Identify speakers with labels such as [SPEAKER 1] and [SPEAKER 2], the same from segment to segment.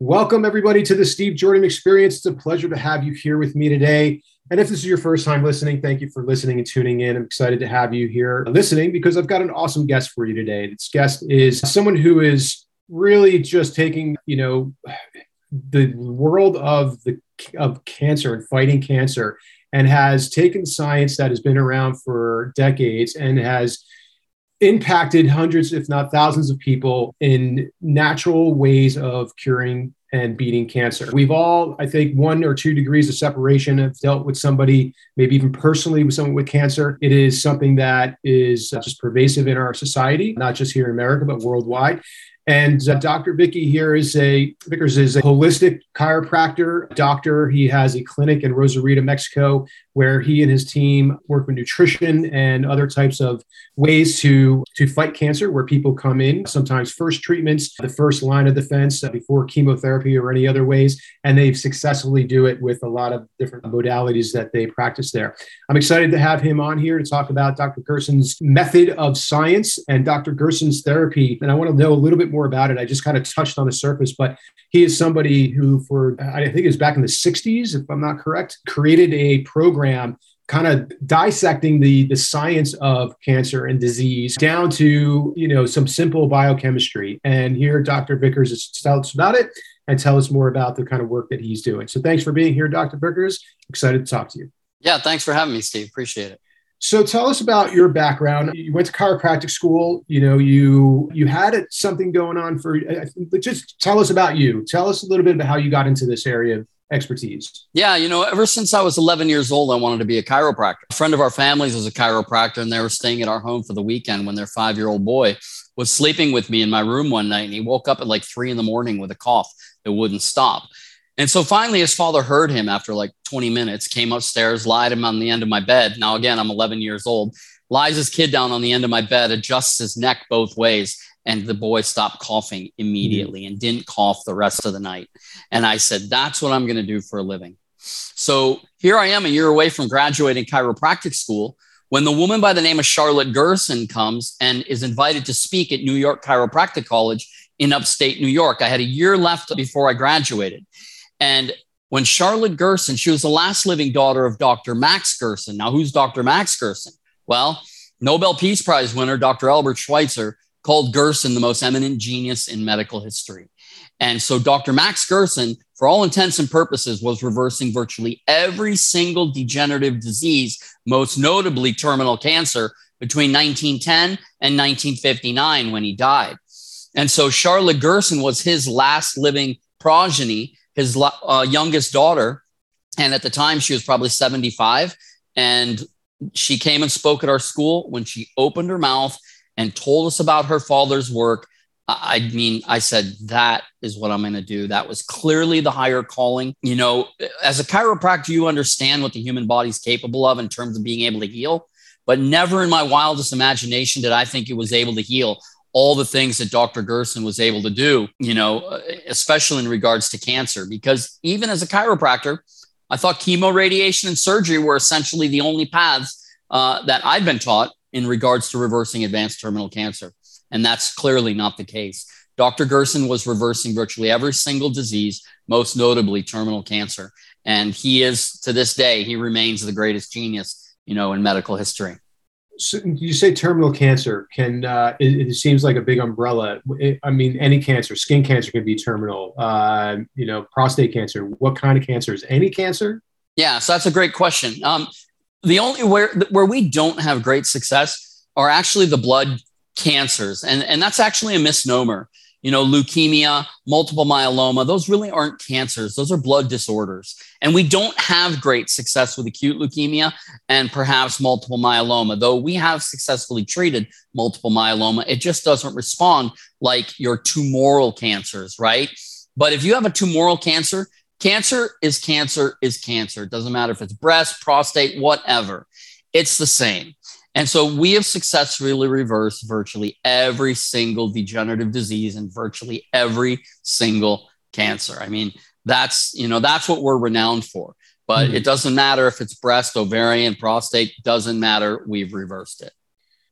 [SPEAKER 1] Welcome, everybody, to the Steve Jordan Experience. It's a pleasure to have you here with me today. And if this is your first time listening, thank you for listening and tuning in. I'm excited to have you here listening because I've got an awesome guest for you today. This guest is someone who is really just taking, you know, the world of the of cancer and fighting cancer and has taken science that has been around for decades and has impacted hundreds, if not thousands, of people in natural ways of curing and beating cancer. We've all, I think, one or two degrees of separation have dealt with somebody, maybe even personally with someone with cancer. It is something that is uh, just pervasive in our society, not just here in America, but worldwide. And uh, Dr. Vicky here is a Vickers is a holistic chiropractor doctor. He has a clinic in Rosarito, Mexico, where he and his team work with nutrition and other types of ways to to fight cancer. Where people come in, sometimes first treatments, the first line of defense uh, before chemotherapy or any other ways, and they successfully do it with a lot of different modalities that they practice there. I'm excited to have him on here to talk about Dr. Gerson's method of science and Dr. Gerson's therapy. And I want to know a little bit more about it. I just kind of touched on the surface, but he is somebody who, for I think it was back in the 60s, if I'm not correct, created a program kind of dissecting the the science of cancer and disease down to you know some simple biochemistry. And here dr vickers is tell us about it and tell us more about the kind of work that he's doing. So thanks for being here dr vickers. Excited to talk to you.
[SPEAKER 2] Yeah thanks for having me steve. Appreciate it
[SPEAKER 1] so tell us about your background. You went to chiropractic school. You know, you you had something going on for. Just tell us about you. Tell us a little bit about how you got into this area of expertise.
[SPEAKER 2] Yeah, you know, ever since I was 11 years old, I wanted to be a chiropractor. A friend of our family's was a chiropractor, and they were staying at our home for the weekend when their five year old boy was sleeping with me in my room one night, and he woke up at like three in the morning with a cough that wouldn't stop. And so finally, his father heard him after like 20 minutes, came upstairs, lied him on the end of my bed. Now, again, I'm 11 years old, lies his kid down on the end of my bed, adjusts his neck both ways. And the boy stopped coughing immediately and didn't cough the rest of the night. And I said, That's what I'm going to do for a living. So here I am a year away from graduating chiropractic school when the woman by the name of Charlotte Gerson comes and is invited to speak at New York Chiropractic College in upstate New York. I had a year left before I graduated. And when Charlotte Gerson, she was the last living daughter of Dr. Max Gerson. Now, who's Dr. Max Gerson? Well, Nobel Peace Prize winner Dr. Albert Schweitzer called Gerson the most eminent genius in medical history. And so Dr. Max Gerson, for all intents and purposes, was reversing virtually every single degenerative disease, most notably terminal cancer, between 1910 and 1959 when he died. And so Charlotte Gerson was his last living progeny his uh, youngest daughter. And at the time, she was probably 75. And she came and spoke at our school when she opened her mouth and told us about her father's work. I mean, I said, that is what I'm going to do. That was clearly the higher calling. You know, as a chiropractor, you understand what the human body's capable of in terms of being able to heal. But never in my wildest imagination did I think it was able to heal all the things that Dr. Gerson was able to do, you know, especially in regards to cancer. Because even as a chiropractor, I thought chemo, radiation, and surgery were essentially the only paths uh, that I'd been taught in regards to reversing advanced terminal cancer. And that's clearly not the case. Dr. Gerson was reversing virtually every single disease, most notably terminal cancer. And he is, to this day, he remains the greatest genius, you know, in medical history
[SPEAKER 1] so you say terminal cancer can uh, it, it, seems like a big umbrella. It, i mean any cancer skin cancer can be terminal uh, you know prostate cancer. What kind of cancer is any cancer?
[SPEAKER 2] Yeah so that's a great question. Um, the only where where we don't have great success are actually the blood cancers and and that's actually a misnomer you know, leukemia, multiple myeloma, those really aren't cancers. Those are blood disorders. And we don't have great success with acute leukemia and perhaps multiple myeloma, though we have successfully treated multiple myeloma. It just doesn't respond like your tumoral cancers, right? But if you have a tumoral cancer, cancer is cancer is cancer. It doesn't matter if it's breast, prostate, whatever. It's the same. And so we have successfully reversed virtually every single degenerative disease and virtually every single cancer. I mean, that's, you know, that's what we're renowned for. But mm-hmm. it doesn't matter if it's breast, ovarian, prostate, doesn't matter. We've reversed it.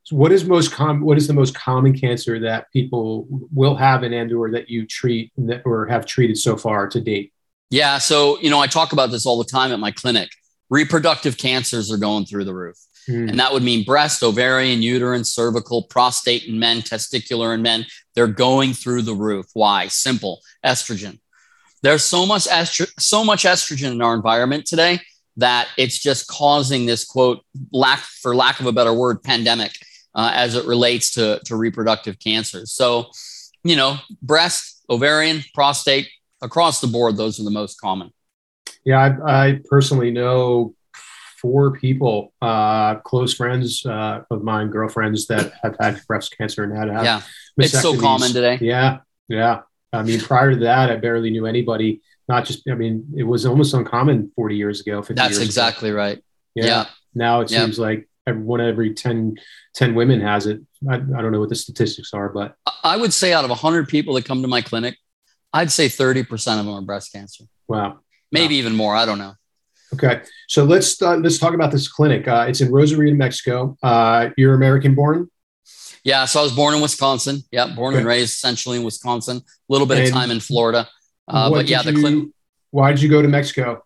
[SPEAKER 1] So what is most common? What is the most common cancer that people will have in and or that you treat that, or have treated so far to date?
[SPEAKER 2] Yeah, so you know, I talk about this all the time at my clinic. Reproductive cancers are going through the roof. Mm. And that would mean breast, ovarian, uterine, cervical, prostate in men, testicular in men. They're going through the roof. Why? Simple estrogen. There's so much, estro- so much estrogen in our environment today that it's just causing this quote, lack, for lack of a better word, pandemic uh, as it relates to, to reproductive cancers. So, you know, breast, ovarian, prostate, across the board, those are the most common.
[SPEAKER 1] Yeah, I, I personally know four people, uh, close friends uh, of mine, girlfriends that have had breast cancer and had to have
[SPEAKER 2] yeah, it's so common today.
[SPEAKER 1] Yeah, yeah. I mean, prior to that, I barely knew anybody. Not just, I mean, it was almost uncommon 40 years ago. 50
[SPEAKER 2] That's
[SPEAKER 1] years
[SPEAKER 2] exactly
[SPEAKER 1] ago.
[SPEAKER 2] right.
[SPEAKER 1] Yeah. yeah. Now it seems yeah. like one every 10, 10 women has it. I, I don't know what the statistics are, but
[SPEAKER 2] I would say out of 100 people that come to my clinic, I'd say 30% of them are breast cancer.
[SPEAKER 1] Wow.
[SPEAKER 2] Maybe
[SPEAKER 1] wow.
[SPEAKER 2] even more. I don't know.
[SPEAKER 1] Okay, so let's uh, let's talk about this clinic. Uh, it's in Rosarito, Mexico. Uh, you're American born.
[SPEAKER 2] Yeah, so I was born in Wisconsin. Yeah, born okay. and raised essentially in Wisconsin. A little bit and of time in Florida, uh, but yeah, the clinic.
[SPEAKER 1] Why did you go to Mexico?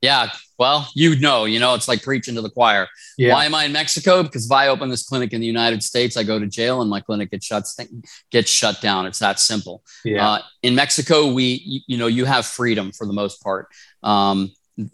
[SPEAKER 2] Yeah, well, you know, you know, it's like preaching to the choir. Yeah. Why am I in Mexico? Because if I open this clinic in the United States, I go to jail and my clinic gets shut gets shut down. It's that simple. Yeah. Uh, in Mexico, we you, you, know you have freedom for the most part. Um,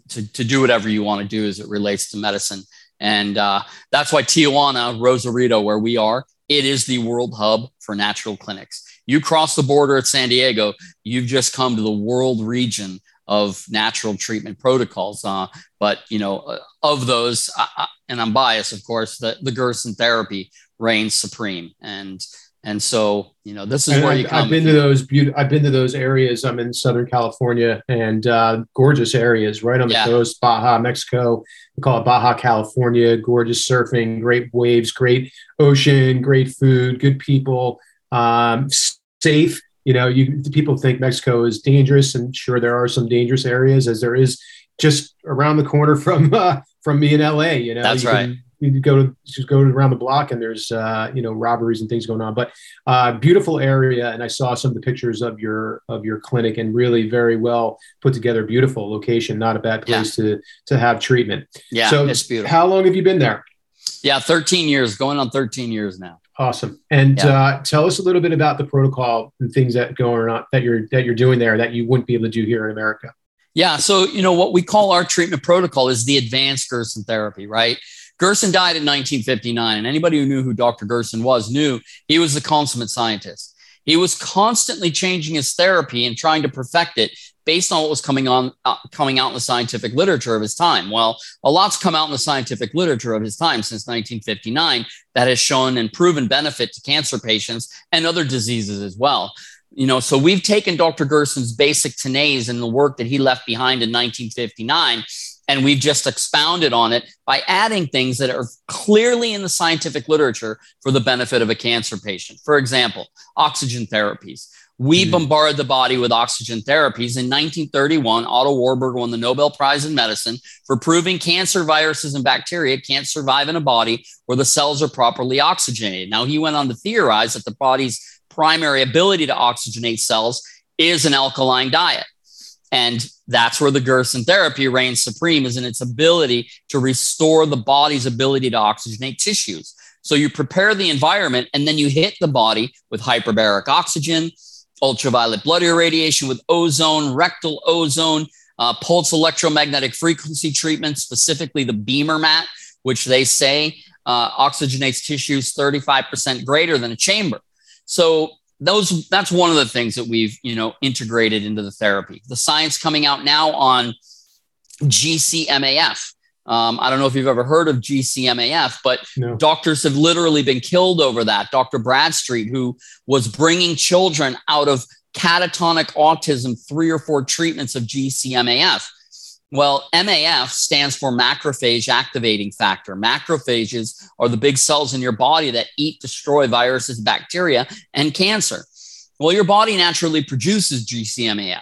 [SPEAKER 2] to, to do whatever you want to do as it relates to medicine. And uh, that's why Tijuana, Rosarito, where we are, it is the world hub for natural clinics. You cross the border at San Diego, you've just come to the world region of natural treatment protocols. Uh, but you know, uh, of those, I, and I'm biased, of course, the, the Gerson therapy reigns supreme. And and so, you know, this is and where I, you come.
[SPEAKER 1] I've been to those beautiful, I've been to those areas. I'm in Southern California and uh, gorgeous areas right on the yeah. coast, Baja, Mexico. We call it Baja, California. Gorgeous surfing, great waves, great ocean, great food, good people, um, safe. You know, you people think Mexico is dangerous, and sure there are some dangerous areas, as there is just around the corner from uh, from me in LA. You know,
[SPEAKER 2] that's
[SPEAKER 1] you
[SPEAKER 2] right.
[SPEAKER 1] Can, you go to just go around the block and there's uh, you know robberies and things going on. But uh, beautiful area and i saw some of the pictures of your of your clinic and really very well put together. Beautiful location not a bad place yeah. to to have treatment.
[SPEAKER 2] Yeah
[SPEAKER 1] so
[SPEAKER 2] it's beautiful.
[SPEAKER 1] how long have you been there?
[SPEAKER 2] Yeah 13 years going on 13 years now.
[SPEAKER 1] Awesome. And yeah. uh, tell us a little bit about the protocol and things that go on that you're that you're doing there that you wouldn't be able to do here in america.
[SPEAKER 2] Yeah so you know what we call our treatment protocol is the advanced gerson therapy right Gerson died in 1959, and anybody who knew who Dr. Gerson was knew he was the consummate scientist. He was constantly changing his therapy and trying to perfect it based on what was coming on uh, coming out in the scientific literature of his time. Well, a lot's come out in the scientific literature of his time since 1959 that has shown and proven benefit to cancer patients and other diseases as well. You know, so we've taken Dr. Gerson's basic tenets and the work that he left behind in 1959 and we've just expounded on it by adding things that are clearly in the scientific literature for the benefit of a cancer patient. For example, oxygen therapies. We mm. bombard the body with oxygen therapies. In 1931, Otto Warburg won the Nobel Prize in Medicine for proving cancer viruses and bacteria can't survive in a body where the cells are properly oxygenated. Now, he went on to theorize that the body's primary ability to oxygenate cells is an alkaline diet. And that's where the Gerson therapy reigns supreme is in its ability to restore the body's ability to oxygenate tissues. So you prepare the environment and then you hit the body with hyperbaric oxygen, ultraviolet blood irradiation with ozone, rectal ozone, uh, pulse electromagnetic frequency treatment, specifically the BEMER mat, which they say uh, oxygenates tissues 35% greater than a chamber. So those that's one of the things that we've you know integrated into the therapy. The science coming out now on gcmaf um, i don't know if you've ever heard of gcmaf but no. doctors have literally been killed over that. Dr bradstreet who was bringing children out of catatonic autism three or four treatments of gcmaf well, MAF stands for macrophage activating factor. Macrophages are the big cells in your body that eat, destroy viruses, bacteria, and cancer. Well, your body naturally produces GCMAF.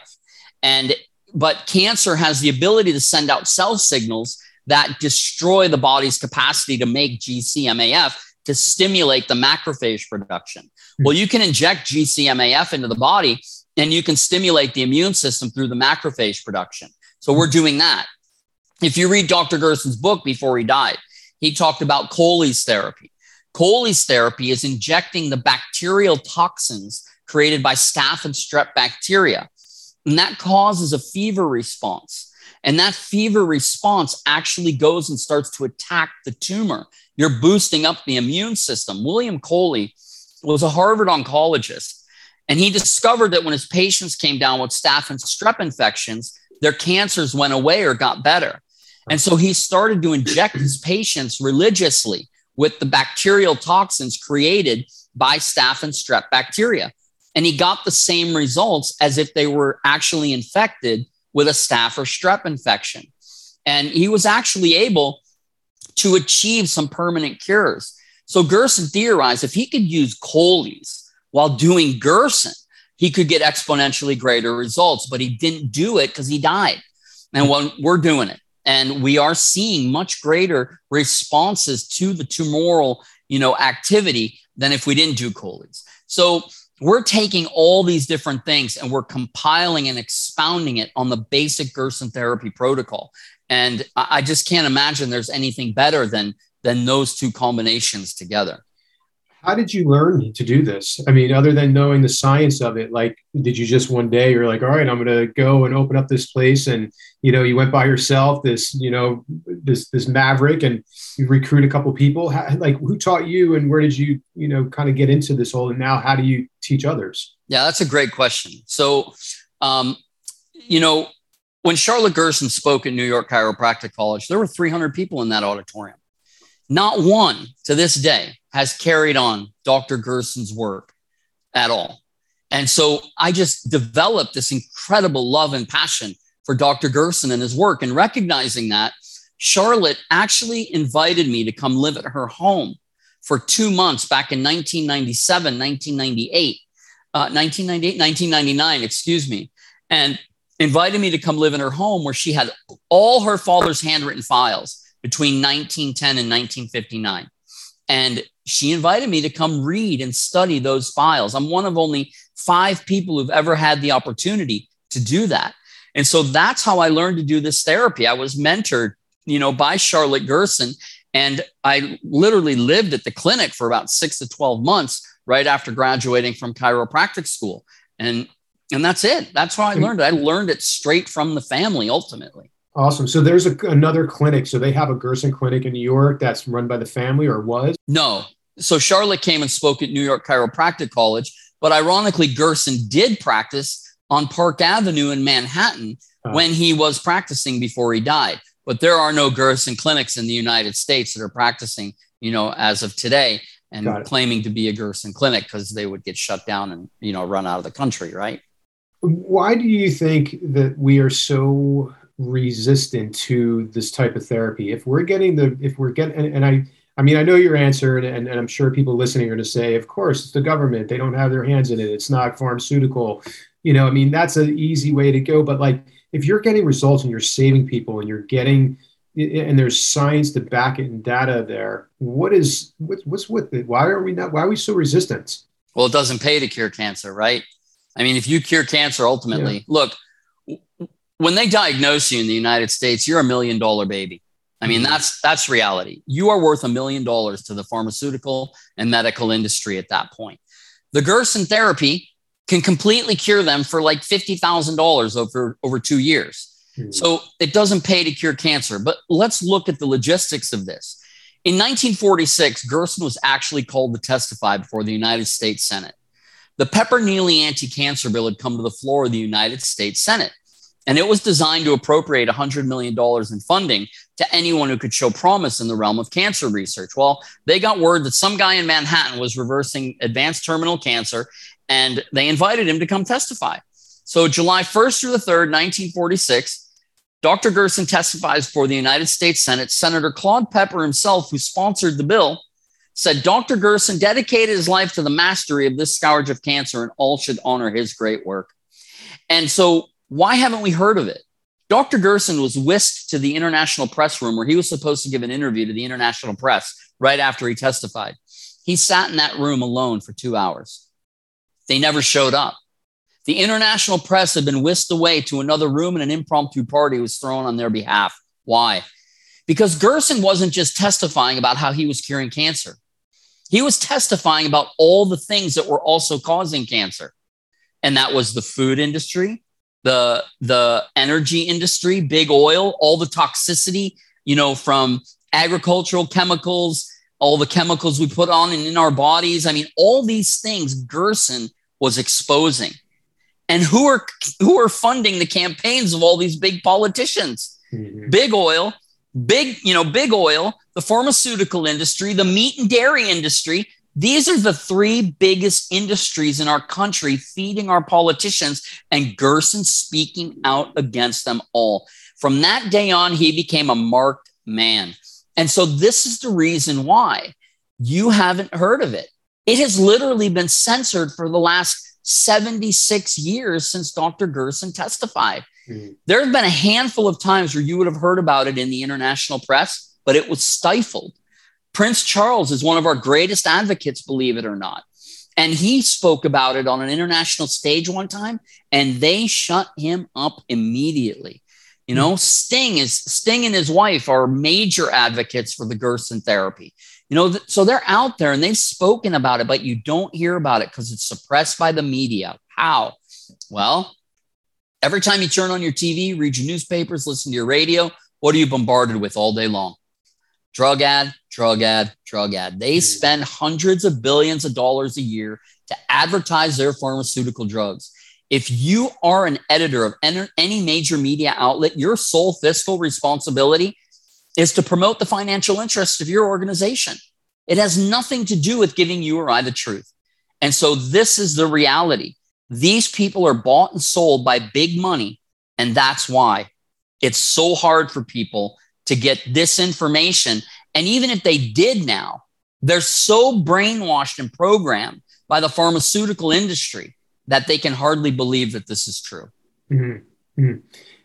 [SPEAKER 2] And but cancer has the ability to send out cell signals that destroy the body's capacity to make GCMAF to stimulate the macrophage production. Hmm. Well, you can inject GCMAF into the body and you can stimulate the immune system through the macrophage production. So we're doing that. If you read Dr. Gerson's book before he died, he talked about Coley's therapy. Coley's therapy is injecting the bacterial toxins created by staph and strep bacteria. And that causes a fever response. And that fever response actually goes and starts to attack the tumor. You're boosting up the immune system. William Coley was a Harvard oncologist, and he discovered that when his patients came down with staph and strep infections, their cancers went away or got better. And so he started to inject his patients religiously with the bacterial toxins created by staph and strep bacteria. And he got the same results as if they were actually infected with a staph or strep infection. And he was actually able to achieve some permanent cures. So Gerson theorized if he could use Coley's while doing Gerson, he could get exponentially greater results, but he didn't do it because he died. And when we're doing it, and we are seeing much greater responses to the tumoral, you know, activity than if we didn't do Coley's. So we're taking all these different things and we're compiling and expounding it on the basic Gerson therapy protocol. And I just can't imagine there's anything better than than those two combinations together.
[SPEAKER 1] How did you learn to do this? I mean, other than knowing the science of it, like, did you just one day you're like, all right, I'm going to go and open up this place, and you know, you went by yourself, this, you know, this this maverick, and you recruit a couple people. How, like, who taught you, and where did you, you know, kind of get into this whole? And now, how do you teach others?
[SPEAKER 2] Yeah, that's a great question. So, um, you know, when Charlotte Gerson spoke at New York Chiropractic College, there were 300 people in that auditorium. Not one to this day has carried on Dr. Gerson's work at all. And so I just developed this incredible love and passion for Dr. Gerson and his work. And recognizing that, Charlotte actually invited me to come live at her home for two months back in 1997, 1998, uh, 1998, 1999, excuse me, and invited me to come live in her home where she had all her father's handwritten files between 1910 and 1959. And she invited me to come read and study those files. I'm one of only five people who've ever had the opportunity to do that. And so that's how I learned to do this therapy. I was mentored, you know, by Charlotte Gerson. And I literally lived at the clinic for about six to 12 months right after graduating from chiropractic school. And and that's it. That's how I mm-hmm. learned it. I learned it straight from the family ultimately.
[SPEAKER 1] Awesome. So there's a, another clinic. So they have a Gerson clinic in New York that's run by the family or was?
[SPEAKER 2] No. So Charlotte came and spoke at New York Chiropractic College, but ironically, Gerson did practice on Park Avenue in Manhattan when he was practicing before he died. But there are no Gerson clinics in the United States that are practicing, you know, as of today and claiming to be a Gerson clinic because they would get shut down and, you know, run out of the country, right?
[SPEAKER 1] Why do you think that we are so resistant to this type of therapy. If we're getting the if we're getting and, and i i mean i know your answer and, and, and i'm sure people listening are going to say of course it's the government. They don't have their hands in it. It's not pharmaceutical. You know i mean that's an easy way to go but like if you're getting results and you're saving people and you're getting and there's science to back it and data there what is what's, what's with it? Why are we not why are we so resistant?
[SPEAKER 2] Well it doesn't pay to cure cancer right? I mean if you cure cancer ultimately yeah. look when they diagnose you in the United States, you're a million dollar baby. I mean, mm-hmm. that's that's reality. You are worth a million dollars to the pharmaceutical and medical industry at that point. The Gerson therapy can completely cure them for like fifty thousand dollars over over two years. Mm-hmm. So it doesn't pay to cure cancer. But let's look at the logistics of this. In 1946, Gerson was actually called to testify before the United States Senate. The Pepper Neely anti cancer bill had come to the floor of the United States Senate. And it was designed to appropriate $100 million in funding to anyone who could show promise in the realm of cancer research. Well, they got word that some guy in Manhattan was reversing advanced terminal cancer, and they invited him to come testify. So, July 1st through the 3rd, 1946, Dr. Gerson testifies before the United States Senate. Senator Claude Pepper himself, who sponsored the bill, said Dr. Gerson dedicated his life to the mastery of this scourge of cancer, and all should honor his great work. And so why haven't we heard of it? Dr. Gerson was whisked to the international press room where he was supposed to give an interview to the international press right after he testified. he sat in that room alone for two hours. They never showed up. The international press had been whisked away to another room and an impromptu party was thrown on their behalf. Why? Because Gerson wasn't just testifying about how he was curing cancer. He was testifying about all the things that were also causing cancer. And that was the food industry, the, the energy industry, big oil, all the toxicity, you know, from agricultural chemicals, all the chemicals we put on and in our bodies. I mean, all these things Gerson was exposing. And who are who are funding the campaigns of all these big politicians? Mm-hmm. Big oil, big, you know, big oil, the pharmaceutical industry, the meat and dairy industry. These are the three biggest industries in our country feeding our politicians, and Gerson speaking out against them all. From that day on, he became a marked man. And so, this is the reason why you haven't heard of it. It has literally been censored for the last 76 years since Dr. Gerson testified. Mm-hmm. There have been a handful of times where you would have heard about it in the international press, but it was stifled. Prince Charles is one of our greatest advocates, believe it or not. And he spoke about it on an international stage one time, and they shut him up immediately. You know, Sting is Sting and his wife are major advocates for the Gerson therapy. You know, th- so they're out there and they've spoken about it, but you don't hear about it because it's suppressed by the media. How? Well, Every time you turn on your TV, read your newspapers, listen to your radio, what are you bombarded with all day long? Drug ad, drug ad, drug ad. They mm. spend hundreds of billions of dollars a year to advertise their pharmaceutical drugs. If you are an editor of any major media outlet, your sole fiscal responsibility is to promote the financial interests of your organization. It has nothing to do with giving you or I the truth. And so this is the reality. These people are bought and sold by big money. And that's why it's so hard for people to get this information. And even if they did now, they're so brainwashed and programmed by the pharmaceutical industry that they can hardly believe that this is true.
[SPEAKER 1] Mm-hmm. Mm-hmm.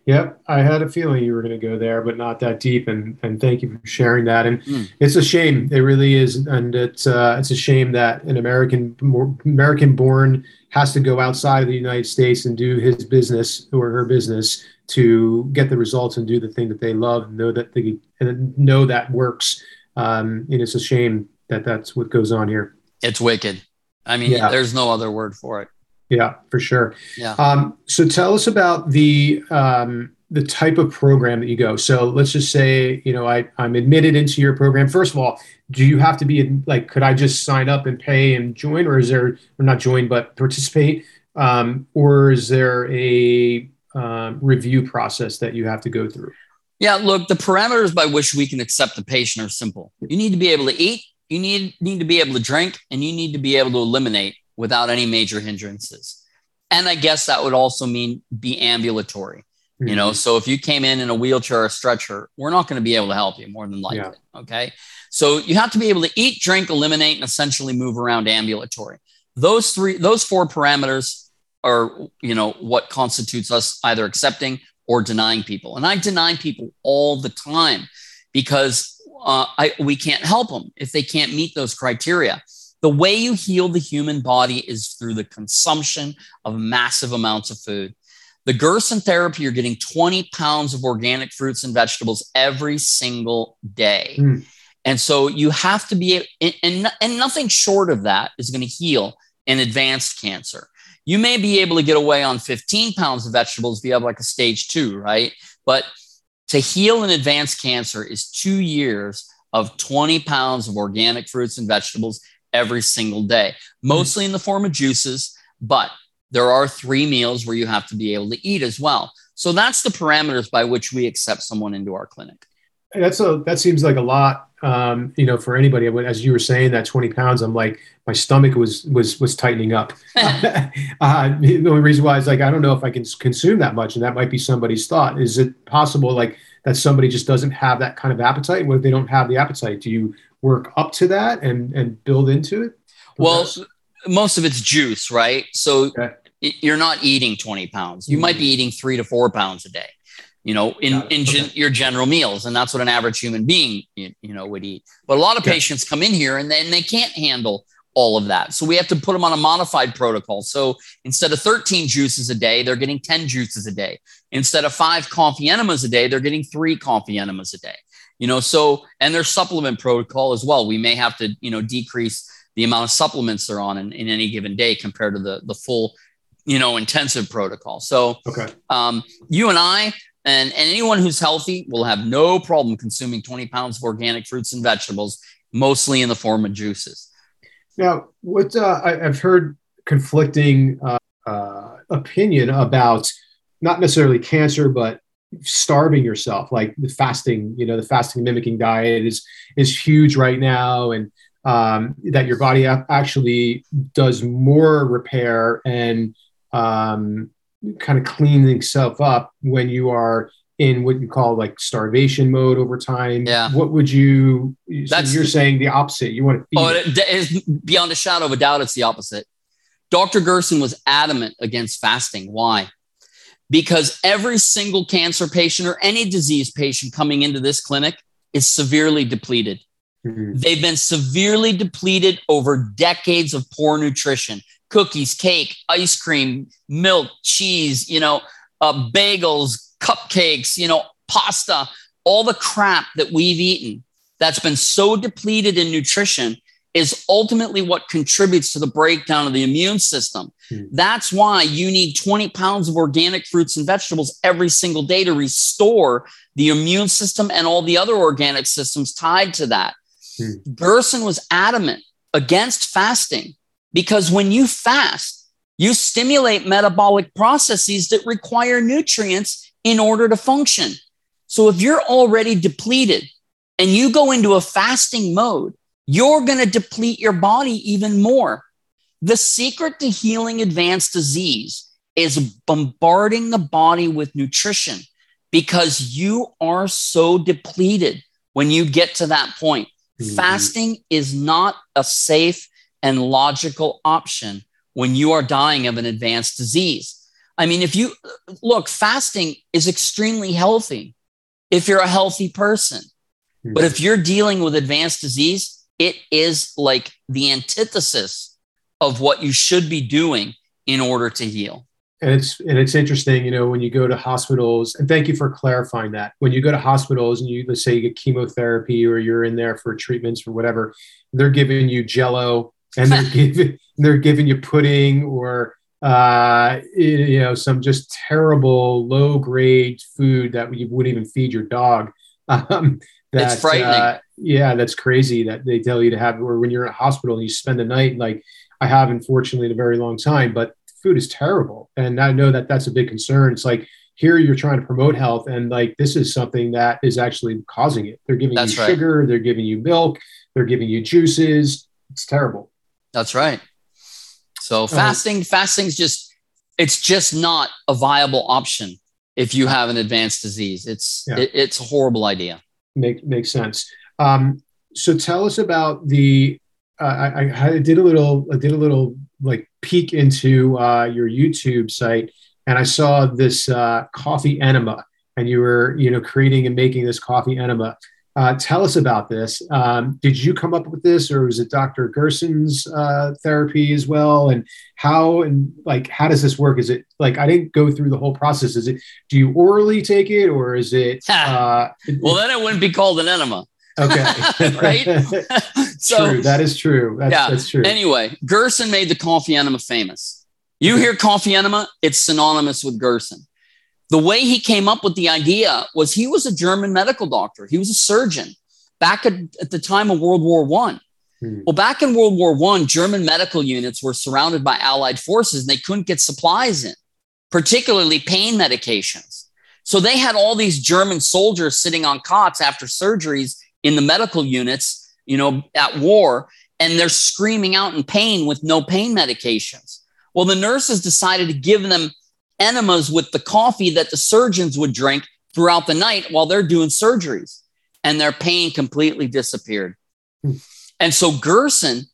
[SPEAKER 1] Yep, I had a feeling you were going to go there, but not that deep. And and thank you for sharing that. And mm. it's a shame, it really is, and it's uh, it's a shame that an American American born has to go outside of the United States and do his business or her business to get the results and do the thing that they love and know that they and know that works. Um, and it's a shame that that's what goes on here.
[SPEAKER 2] It's wicked. I mean, yeah. there's no other word for it.
[SPEAKER 1] Yeah, for sure.
[SPEAKER 2] Yeah.
[SPEAKER 1] Um, so tell us about the um, the type of program that you go. So let's just say, you know, I, I'm admitted into your program. First of all, do you have to be like, could I just sign up and pay and join, or is there, or not join, but participate? Um, or is there a um, review process that you have to go through?
[SPEAKER 2] Yeah, look, the parameters by which we can accept the patient are simple. You need to be able to eat, you need, need to be able to drink, and you need to be able to eliminate without any major hindrances. And I guess that would also mean be ambulatory. Mm-hmm. You know, mm-hmm. so if you came in in a wheelchair or stretcher, we're not going to be able to help you more than likely. Yeah. Okay. So you have to be able to eat, drink, eliminate, and essentially move around ambulatory. Those three, those four parameters are, you know, what constitutes us either accepting or denying people. And I deny people all the time because uh, I, we can't help them if they can't meet those criteria. The way you heal the human body is through the consumption of massive amounts of food. The Gerson therapy, you're getting 20 pounds of organic fruits and vegetables every single day. Mm. And so you have to be, and, and nothing short of that is going to heal an advanced cancer. You may be able to get away on 15 pounds of vegetables if you have like a stage two, right? But to heal an advanced cancer is two years of 20 pounds of organic fruits and vegetables every single day, mostly in the form of juices, but there are three meals where you have to be able to eat as well. So that's the parameters by which we accept someone into our clinic.
[SPEAKER 1] That's a that seems like a lot, um, you know, for anybody. As you were saying that 20 pounds, I'm like, my stomach was was was tightening up. uh, the only reason why is like I don't know if I can consume that much, and that might be somebody's thought. Is it possible like that somebody just doesn't have that kind of appetite? What if they don't have the appetite? Do you work up to that and and build into it?
[SPEAKER 2] Well, most of it's juice, right? So okay. you're not eating 20 pounds. You mm-hmm. might be eating three to four pounds a day. you know, in, in gen, your general meals. And that's what an average human being, you, you know, would eat. But a lot of okay. patients come in here and then they can't handle all of that. So we have to put them on a modified protocol. So instead of 13 juices a day, they're getting 10 juices a day. Instead of five coffee enemas a day, they're getting three coffee enemas a day. You know, so and their supplement protocol as well. We may have to, you know, decrease the amount of supplements they're on in, in any given day compared to the the full, you know, intensive protocol. So okay. um, you and I and, and anyone who's healthy will have no problem consuming 20 pounds of organic fruits and vegetables, mostly in the form of juices.
[SPEAKER 1] Now, what uh, I, have heard conflicting uh, uh, opinion about not necessarily cancer, but starving yourself, like the fasting. You know, the fasting mimicking diet is is huge right now, and um, that your body actually does more repair and um, kind of cleaning itself up when you are in what you call like starvation mode over time.
[SPEAKER 2] Yeah.
[SPEAKER 1] What would you? That's, you're saying the opposite. You want to.
[SPEAKER 2] oh, it is beyond a shadow of a doubt. It's the opposite. Dr. Gerson was adamant against fasting. Why? Because every single cancer patient or any disease patient coming into this clinic is severely depleted. Mm-hmm. They've been severely depleted over decades of poor nutrition cookies, cake, ice cream, milk, cheese, you know, uh, bagels, cupcakes, you know, pasta, all the crap that we've eaten that's been so depleted in nutrition is ultimately what contributes to the breakdown of the immune system. Hmm. That's why you need 20 pounds of organic fruits and vegetables every single day to restore the immune system and all the other organic systems tied to that. Hmm. Gerson was adamant against fasting because when you fast, you stimulate metabolic processes that require nutrients in order to function. So if you're already depleted and you go into a fasting mode, you're going to deplete your body even more. The secret to healing advanced disease is bombarding the body with nutrition because you are so depleted when you get to that point. Mm-hmm. Fasting is not a safe and logical option when you are dying of an advanced disease. I mean, if you look, fasting is extremely healthy if you're a healthy person. Mm-hmm. But if you're dealing with advanced disease, it is like the antithesis of what you should be doing in order to heal.
[SPEAKER 1] And it's and it's interesting, you know, when you go to hospitals, and thank you for clarifying that. When you go to hospitals and you let's say you get chemotherapy or you're in there for treatments or whatever, they're giving you jello and they're giving they're giving you pudding or uh, you know, some just terrible low grade food that you wouldn't even feed your dog. Um,
[SPEAKER 2] that, it's frightening. Uh,
[SPEAKER 1] yeah, that's crazy that they tell you to have, or when you're in a hospital and you spend the night, like I have, unfortunately, in a very long time, but food is terrible. And I know that that's a big concern. It's like, here you're trying to promote health and like this is something that is actually causing it they're giving that's you right. sugar they're giving you milk they're giving you juices it's terrible
[SPEAKER 2] that's right so fasting, fasting is just it's just not a viable option if you have an advanced disease. It's yeah. it, it's a horrible idea.
[SPEAKER 1] Make makes sense. Um, so tell us about the. Uh, I, I did a little. I did a little like peek into uh, your YouTube site, and I saw this uh, coffee enema, and you were you know creating and making this coffee enema. Uh, tell us about this. Um, did you come up with this, or was it Dr. Gerson's uh, therapy as well? And how and like how does this work? Is it like I didn't go through the whole process? Is it do you orally take it, or is it?
[SPEAKER 2] Uh, well, then it wouldn't be called an enema.
[SPEAKER 1] Okay,
[SPEAKER 2] right.
[SPEAKER 1] so true. that is true. That's, yeah, that's true.
[SPEAKER 2] Anyway, Gerson made the coffee enema famous. You hear coffee enema, it's synonymous with Gerson the way he came up with the idea was he was a German medical doctor. He was a surgeon back at, at the time of World War One. Hmm. Well, back in World War One, German medical units were surrounded by Allied forces and they couldn't get supplies in, particularly pain medications. So they had all these German soldiers sitting on cots after surgeries in the medical units, you know, at war, and they're screaming out in pain with no pain medications. Well, the nurses decided to give them enemas with the coffee that the surgeons would drink throughout the night while they're doing surgeries, and their pain completely disappeared. And so Gerson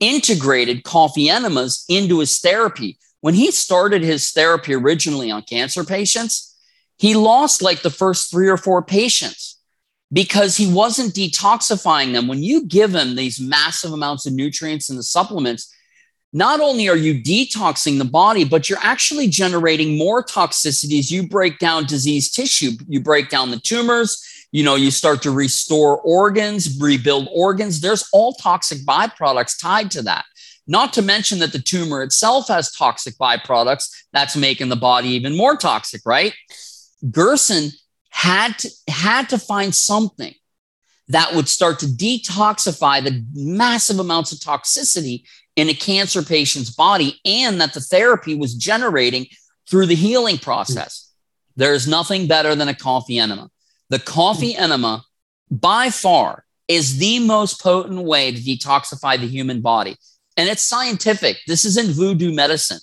[SPEAKER 2] integrated coffee enemas into his therapy. When he started his therapy originally on cancer patients, he lost like the first three or four patients because he wasn't detoxifying them. When you give him these massive amounts of nutrients and the supplements, not only are you detoxing the body, but you're actually generating more toxicities. You break down diseased tissue, you break down the tumors, you know, you start to restore organs, rebuild organs. There's all toxic byproducts tied to that. Not to mention that the tumor itself has toxic byproducts that's making the body even more toxic, right? Gerson had to, had to find something that would start to detoxify the massive amounts of toxicity in a cancer patient's body and that the therapy was generating through the healing process. There is nothing better than a coffee enema. The coffee hmm. enema, by far, is the most potent way to detoxify the human body. And it's scientific. This isn't voodoo medicine.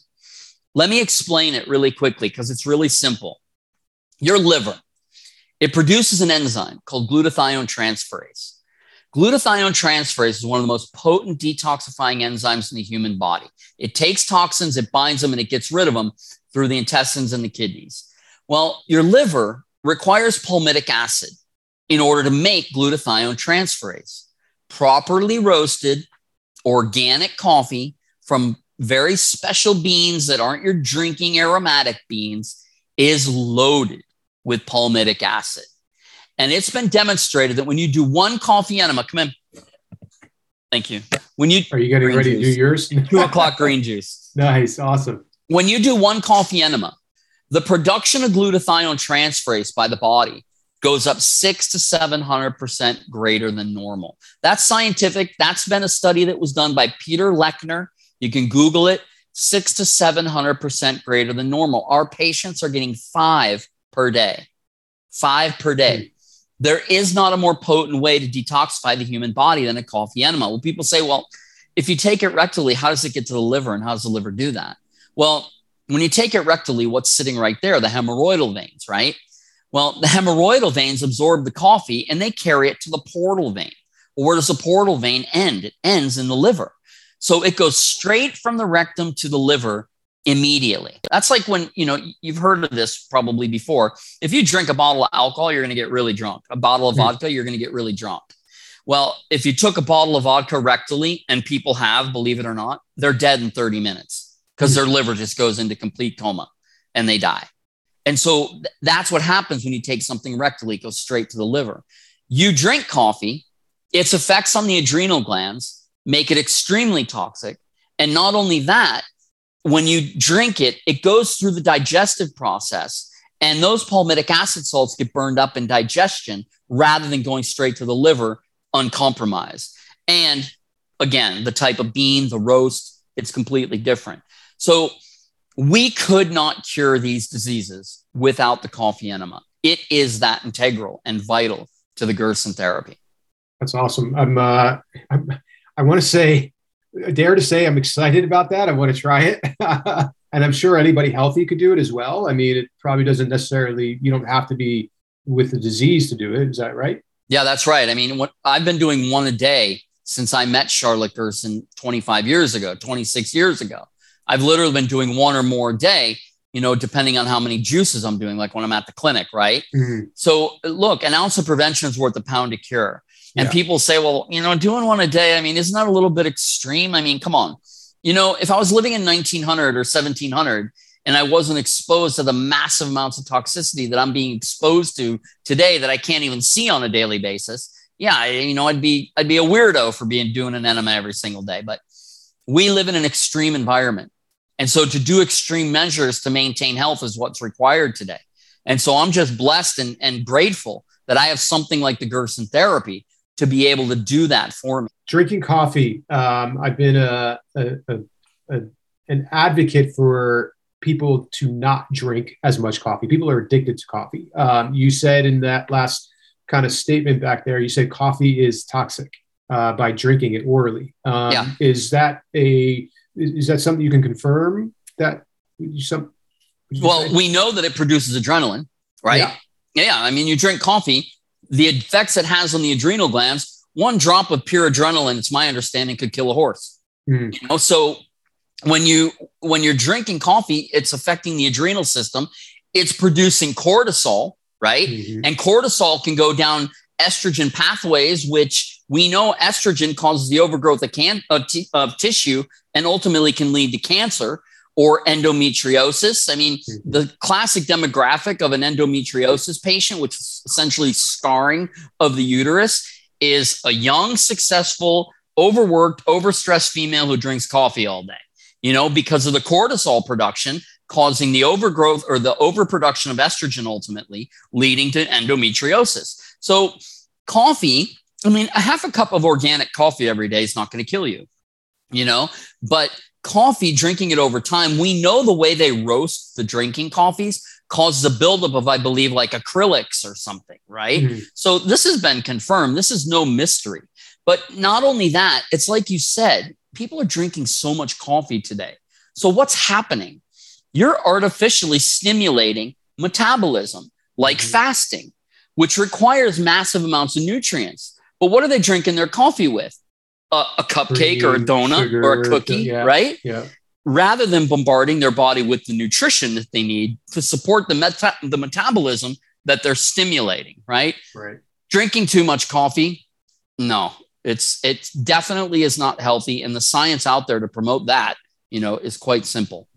[SPEAKER 2] Let me explain it really quickly because it's really simple. Your liver, it produces an enzyme called glutathione transferase. Glutathione transferase is one of the most potent detoxifying enzymes in the human body. It takes toxins, it binds them, and it gets rid of them through the intestines and the kidneys. Well, your liver requires palmitic acid in order to make glutathione transferase. Properly roasted organic coffee from very special beans that aren't your drinking aromatic beans is loaded with palmitic acid. And it's been demonstrated that when you do one coffee enema, come in. Thank you. When you
[SPEAKER 1] are you getting ready juice, to do yours?
[SPEAKER 2] two o'clock green juice.
[SPEAKER 1] Nice, awesome.
[SPEAKER 2] When you do one coffee enema, the production of glutathione transferase by the body goes up six to 700% greater than normal. That's scientific. That's been a study that was done by Peter Lechner. You can Google it. Six to 700% greater than normal. Our patients are getting five per day. Five per day. Hmm. There is not a more potent way to detoxify the human body than a coffee enema. Well, people say, well, if you take it rectally, how does it get to the liver and how does the liver do that? Well, when you take it rectally, what's sitting right there? The hemorrhoidal veins, right? Well, the hemorrhoidal veins absorb the coffee and they carry it to the portal vein. Well, where does the portal vein end? It ends in the liver. So it goes straight from the rectum to the liver immediately. That's like when, you know, you've heard of this probably before. If you drink a bottle of alcohol, you're going to get really drunk. A bottle of mm. vodka, you're going to get really drunk. Well, if you took a bottle of vodka rectally, and people have, believe it or not, they're dead in 30 minutes because mm. their liver just goes into complete coma and they die. And so th- that's what happens when you take something rectally, it goes straight to the liver. You drink coffee, its effects on the adrenal glands make it extremely toxic. And not only that, when you drink it, it goes through the digestive process, and those palmitic acid salts get burned up in digestion rather than going straight to the liver uncompromised. And again, the type of bean, the roast, it's completely different. So we could not cure these diseases without the coffee enema. It is that integral and vital to the Gerson therapy.
[SPEAKER 1] That's awesome. I'm, uh, I'm I want to say dare to say I'm excited about that. I want to try it. and I'm sure anybody healthy could do it as well. I mean, it probably doesn't necessarily, you don't have to be with the disease to do it. Is that right?
[SPEAKER 2] Yeah, that's right. I mean, what I've been doing one a day since I met Charlotte Gerson 25 years ago, 26 years ago. I've literally been doing one or more a day, you know, depending on how many juices I'm doing, like when I'm at the clinic, right? Mm-hmm. So, look, an ounce of prevention is worth a pound of cure. And yeah. people say, well, you know, doing one a day, I mean, isn't that a little bit extreme? I mean, come on. You know, if I was living in 1900 or 1700 and I wasn't exposed to the massive amounts of toxicity that I'm being exposed to today that I can't even see on a daily basis, yeah, you know, I'd be I'd be a weirdo for being doing an enema every single day. But we live in an extreme environment. And so to do extreme measures to maintain health is what's required today. And so I'm just blessed and, and grateful that I have something like the Gerson therapy to be able to do that for me.
[SPEAKER 1] Drinking coffee, um, I've been a, a, a, a, an advocate for people to not drink as much coffee. People are addicted to coffee. Um, you said in that last kind of statement back there, you said coffee is toxic uh, by drinking it orally. Um, yeah. Is that a is that something you can confirm that some?
[SPEAKER 2] Well, say? we know that it produces adrenaline, right? Yeah. yeah. I mean, you drink coffee the effects it has on the adrenal glands, one drop of pure adrenaline, it's my understanding, could kill a horse. Mm. You know, so when you when you're drinking coffee, it's affecting the adrenal system. it's producing cortisol, right? Mm-hmm. And cortisol can go down estrogen pathways, which we know estrogen causes the overgrowth of, can- of, t- of tissue and ultimately can lead to cancer or endometriosis. I mean, mm-hmm. the classic demographic of an endometriosis patient, which is essentially scarring of the uterus, is a young, successful, overworked, overstressed female who drinks coffee all day, you know, because of the cortisol production causing the overgrowth or the overproduction of estrogen ultimately leading to endometriosis. So, coffee, I mean, a half a cup of organic coffee every day is not going to kill you, you know, but coffee, drinking it over time, we know the way they roast the drinking coffees causes a buildup of, I believe, like acrylics or something, right? Mm-hmm. So this has been confirmed. This is no mystery. But not only that, it's like you said, people are drinking so much coffee today. So what's happening? You're artificially stimulating metabolism, like mm-hmm. fasting, which requires massive amounts of nutrients. But what are they drinking their coffee with? A, cupcake or a donut sugar, or a cookie, yeah, right?
[SPEAKER 1] Yeah.
[SPEAKER 2] Rather than bombarding their body with the nutrition that they need to support the meta- the metabolism that they're stimulating, right?
[SPEAKER 1] Right.
[SPEAKER 2] Drinking too much coffee, no, it's it definitely is not healthy, and the science out there to promote that, you know, is quite simple.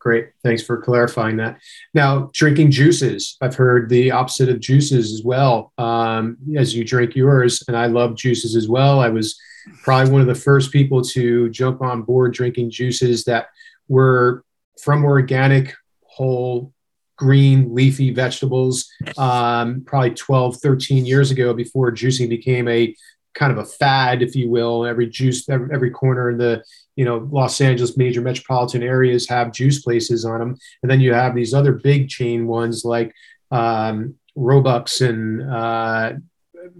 [SPEAKER 1] Great. Thanks for clarifying that. Now, drinking juices. I've heard the opposite of juices as well um, as you drink yours. And I love juices as well. I was probably one of the first people to jump on board drinking juices that were from organic, whole, green, leafy vegetables, um, probably 12, 13 years ago before juicing became a kind of a fad, if you will. Every juice, every, every corner in the you know Los Angeles major metropolitan areas have juice places on them, and then you have these other big chain ones like um, Robeks and uh,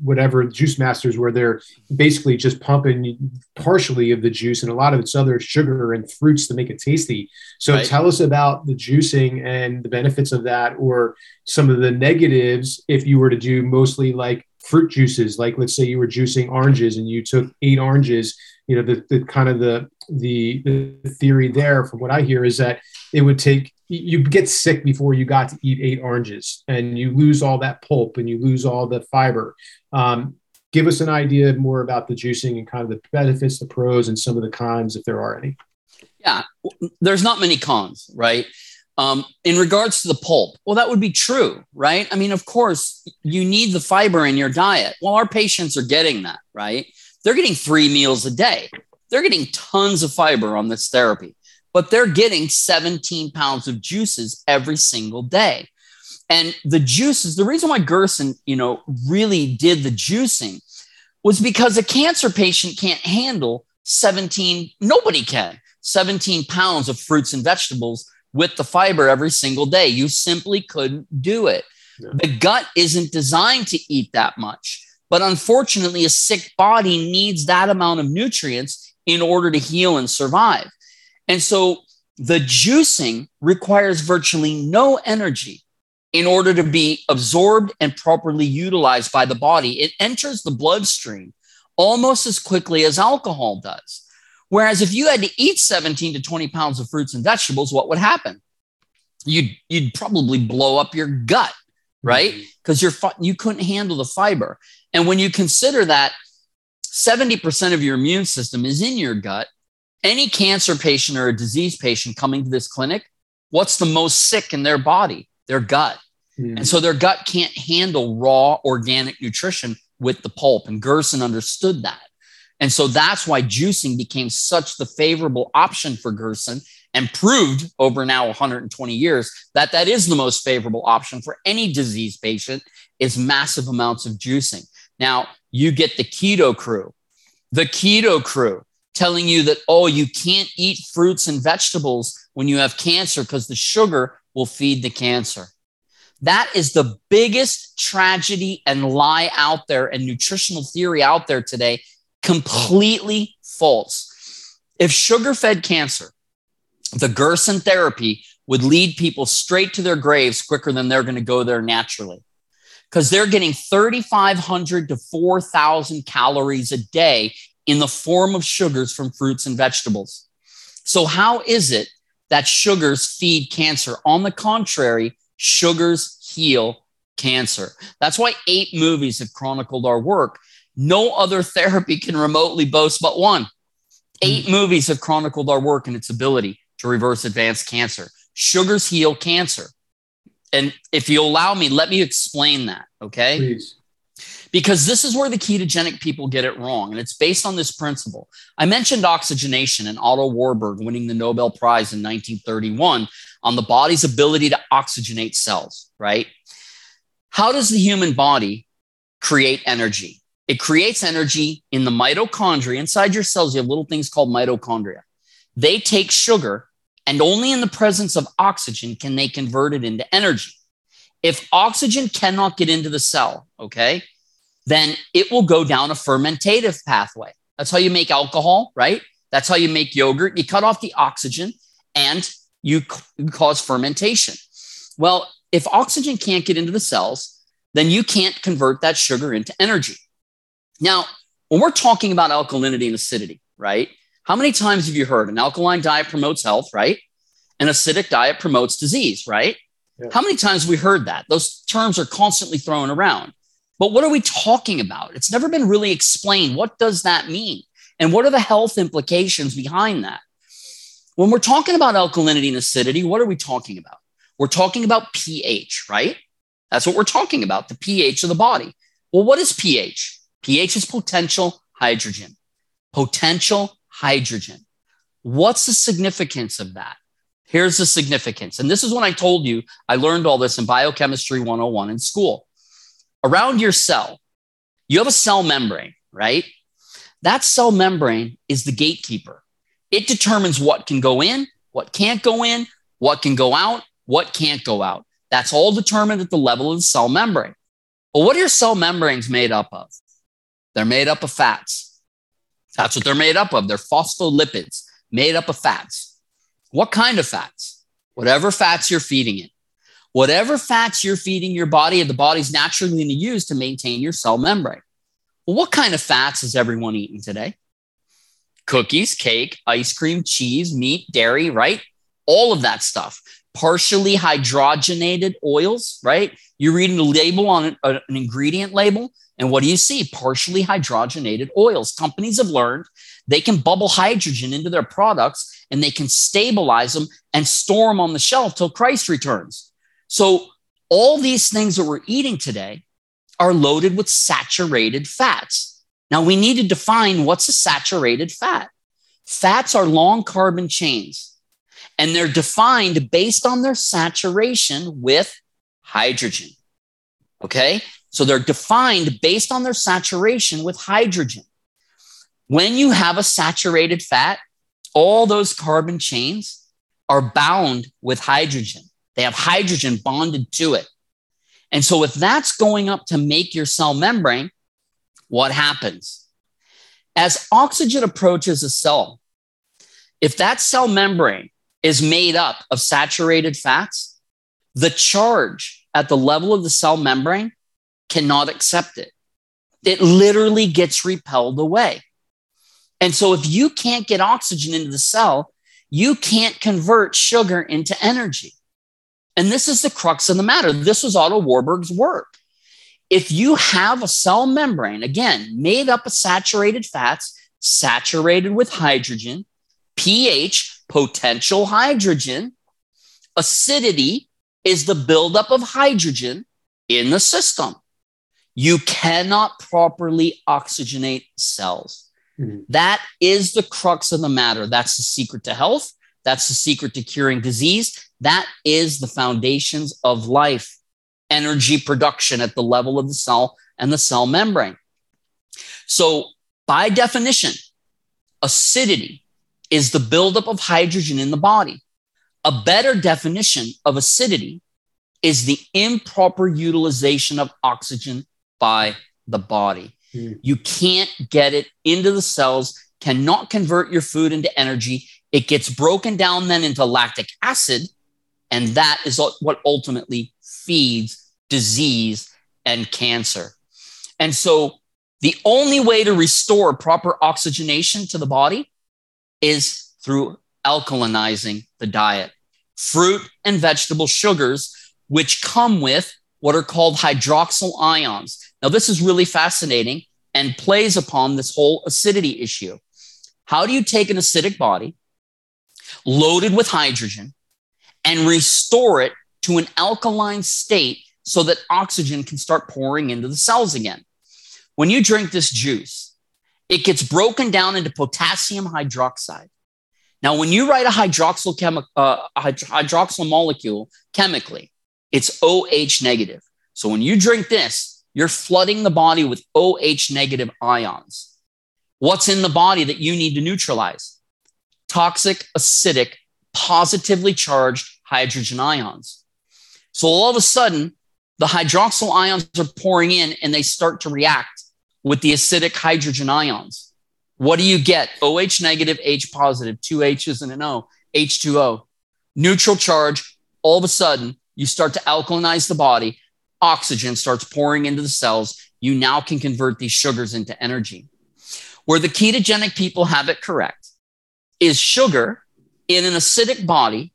[SPEAKER 1] whatever juice masters where they're basically just pumping partially of the juice and a lot of it's other sugar and fruits to make it tasty so right. tell us about the juicing and the benefits of that or some of the negatives if you were to do mostly like fruit juices like let's say you were juicing oranges and you took eight oranges you know the, the kind of the, the the theory there from what i hear is that it would take you get sick before you got to eat eight oranges and you lose all that pulp and you lose all the fiber. Um, give us an idea more about the juicing and kind of the benefits the pros and some of the cons if there are any.
[SPEAKER 2] Yeah there's not many cons right? Um, in regards to the pulp well that would be true right? I mean of course you need the fiber in your diet. Well our patients are getting that right they're getting three meals a day they're getting tons of fiber on this therapy but they're getting 17 pounds of juices every single day. And the juices, the reason why Gerson, you know, really did the juicing was because a cancer patient can't handle 17, nobody can, 17 pounds of fruits and vegetables with the fiber every single day. You simply couldn't do it. Yeah. The gut isn't designed to eat that much. But unfortunately, a sick body needs that amount of nutrients in order to heal and survive. And so the juicing requires virtually no energy in order to be absorbed and properly utilized by the body. It enters the bloodstream almost as quickly as alcohol does. Whereas if you had to eat 17 to 20 pounds of fruits and vegetables, what would happen? You'd, you'd probably blow up your gut, right? Because mm-hmm. you're you couldn't handle the fiber. And when you consider that 70% of your immune system is in your gut, any cancer patient or a disease patient coming to this clinic, what's the most sick in their body? Their gut. Mm. And so their gut can't handle raw organic nutrition with the pulp. And Gerson understood that. And so that's why juicing became such the favorable option for Gerson and proved over now 120 years that that is the most favorable option for any disease patient is massive amounts of juicing. Now you get the keto crew, the keto crew telling you that, oh, you can't eat fruits and vegetables when you have cancer because the sugar will feed the cancer. That is the biggest tragedy and lie out there and nutritional theory out there today. Completely false. If sugar fed cancer, the Gerson therapy would lead people straight to their graves quicker than they're going to go there naturally because they're getting 3,500 to 4,000 calories a day in the form of sugars from fruits and vegetables. So, how is it that sugars feed cancer? On the contrary, Sugars heal cancer. That's why eight movies have chronicled our work. No other therapy can remotely boast but one. Eight mm. movies have chronicled our work and its ability to reverse advanced cancer. Sugars heal cancer. And if you allow me, let me explain that. Okay.
[SPEAKER 1] Please.
[SPEAKER 2] Because this is where the ketogenic people get it wrong. And it's based on this principle. I mentioned oxygenation and Otto Warburg winning the Nobel Prize in 1931 on the body's ability to oxygenate cells, right? How does the human body create energy? It creates energy in the mitochondria. Inside your cells, you have little things called mitochondria. They take sugar, and only in the presence of oxygen can they convert it into energy. If oxygen cannot get into the cell, okay, then it will go down a fermentative pathway. That's how you make alcohol, right? That's how you make yogurt. You cut off the oxygen and you cause fermentation. Well, if oxygen can't get into the cells, then you can't convert that sugar into energy. Now, when we're talking about alkalinity and acidity, right? How many times have you heard an alkaline diet promotes health, right? An acidic diet promotes disease, right? Yeah. How many times have we heard that? Those terms are constantly thrown around. But what are we talking about? It's never been really explained. What does that mean? And what are the health implications behind that? When we're talking about alkalinity and acidity, what are we talking about? We're talking about pH, right? That's what we're talking about, the pH of the body. Well, what is pH? pH is potential hydrogen. Potential hydrogen. What's the significance of that? Here's the significance. And this is when I told you I learned all this in biochemistry 101 in school. Around your cell, you have a cell membrane, right? That cell membrane is the gatekeeper. It determines what can go in, what can't go in, what can go out, what can't go out. That's all determined at the level of the cell membrane. But what are your cell membranes made up of? They're made up of fats. That's what they're made up of. They're phospholipids made up of fats. What kind of fats? Whatever fats you're feeding it. Whatever fats you're feeding your body, the body's naturally going to use to maintain your cell membrane. Well, what kind of fats is everyone eating today? Cookies, cake, ice cream, cheese, meat, dairy, right? All of that stuff partially hydrogenated oils, right? You're reading the label on an, an, ingredient label, and what do you see? Partially hydrogenated oils. Companies have learned they can bubble hydrogen into their products and they can stabilize them and store them on the shelf till Christ returns. So, all these things that we're eating today are loaded with saturated fats. Now, we need to define what's a saturated fat. Fats are long carbon chains and they're defined based on their saturation with hydrogen. Okay. So they're defined based on their saturation with hydrogen. When you have a saturated fat, all those carbon chains are bound with hydrogen. They have hydrogen bonded to it. And so if that's going up to make your cell membrane, what happens? As oxygen approaches a cell, if that cell membrane is made up of saturated fats, the charge at the level of the cell membrane cannot accept it. It literally gets repelled away. And so, if you can't get oxygen into the cell, you can't convert sugar into energy. And this is the crux of the matter. This was Otto Warburg's work. If you have a cell membrane, again, made up of saturated fats, saturated with hydrogen, pH potential hydrogen. Acidity is the buildup of hydrogen in the system. You cannot properly oxygenate cells. Mm-hmm. That is the crux of the matter. That's the secret to health. That's the secret to curing disease. That is the foundations of life energy production at the level of the cell and the cell membrane. So, by definition, acidity is the buildup of hydrogen in the body. A better definition of acidity is the improper utilization of oxygen by the body. Mm. You can't get it into the cells, cannot convert your food into energy. It gets broken down then into lactic acid, and that is what ultimately feeds disease and cancer. And so, the only way to restore proper oxygenation to the body is through alkalinizing the diet. Fruit and vegetable sugars which come with what are called hydroxyl ions. Now, this is really fascinating and plays upon this whole acidity issue. How do you take an acidic body loaded with hydrogen and restore it to an alkaline state so that oxygen can start pouring into the cells again? When you drink this juice, it gets broken down into potassium hydroxide. Now, when you write a hydroxyl, chemi- uh, hydroxyl molecule chemically, it's OH negative. So when you drink this, you're flooding the body with OH negative ions. What's in the body that you need to neutralize? Toxic, acidic, positively charged hydrogen ions. So all of a sudden, the hydroxyl ions are pouring in and they start to react with the acidic hydrogen ions. What do you get? OH negative, H positive, two H's and an O, H2O. Neutral charge. All of a sudden, you start to alkalinize the body. Oxygen starts pouring into the cells. You now can convert these sugars into energy. Where the ketogenic people have it correct is sugar in an acidic body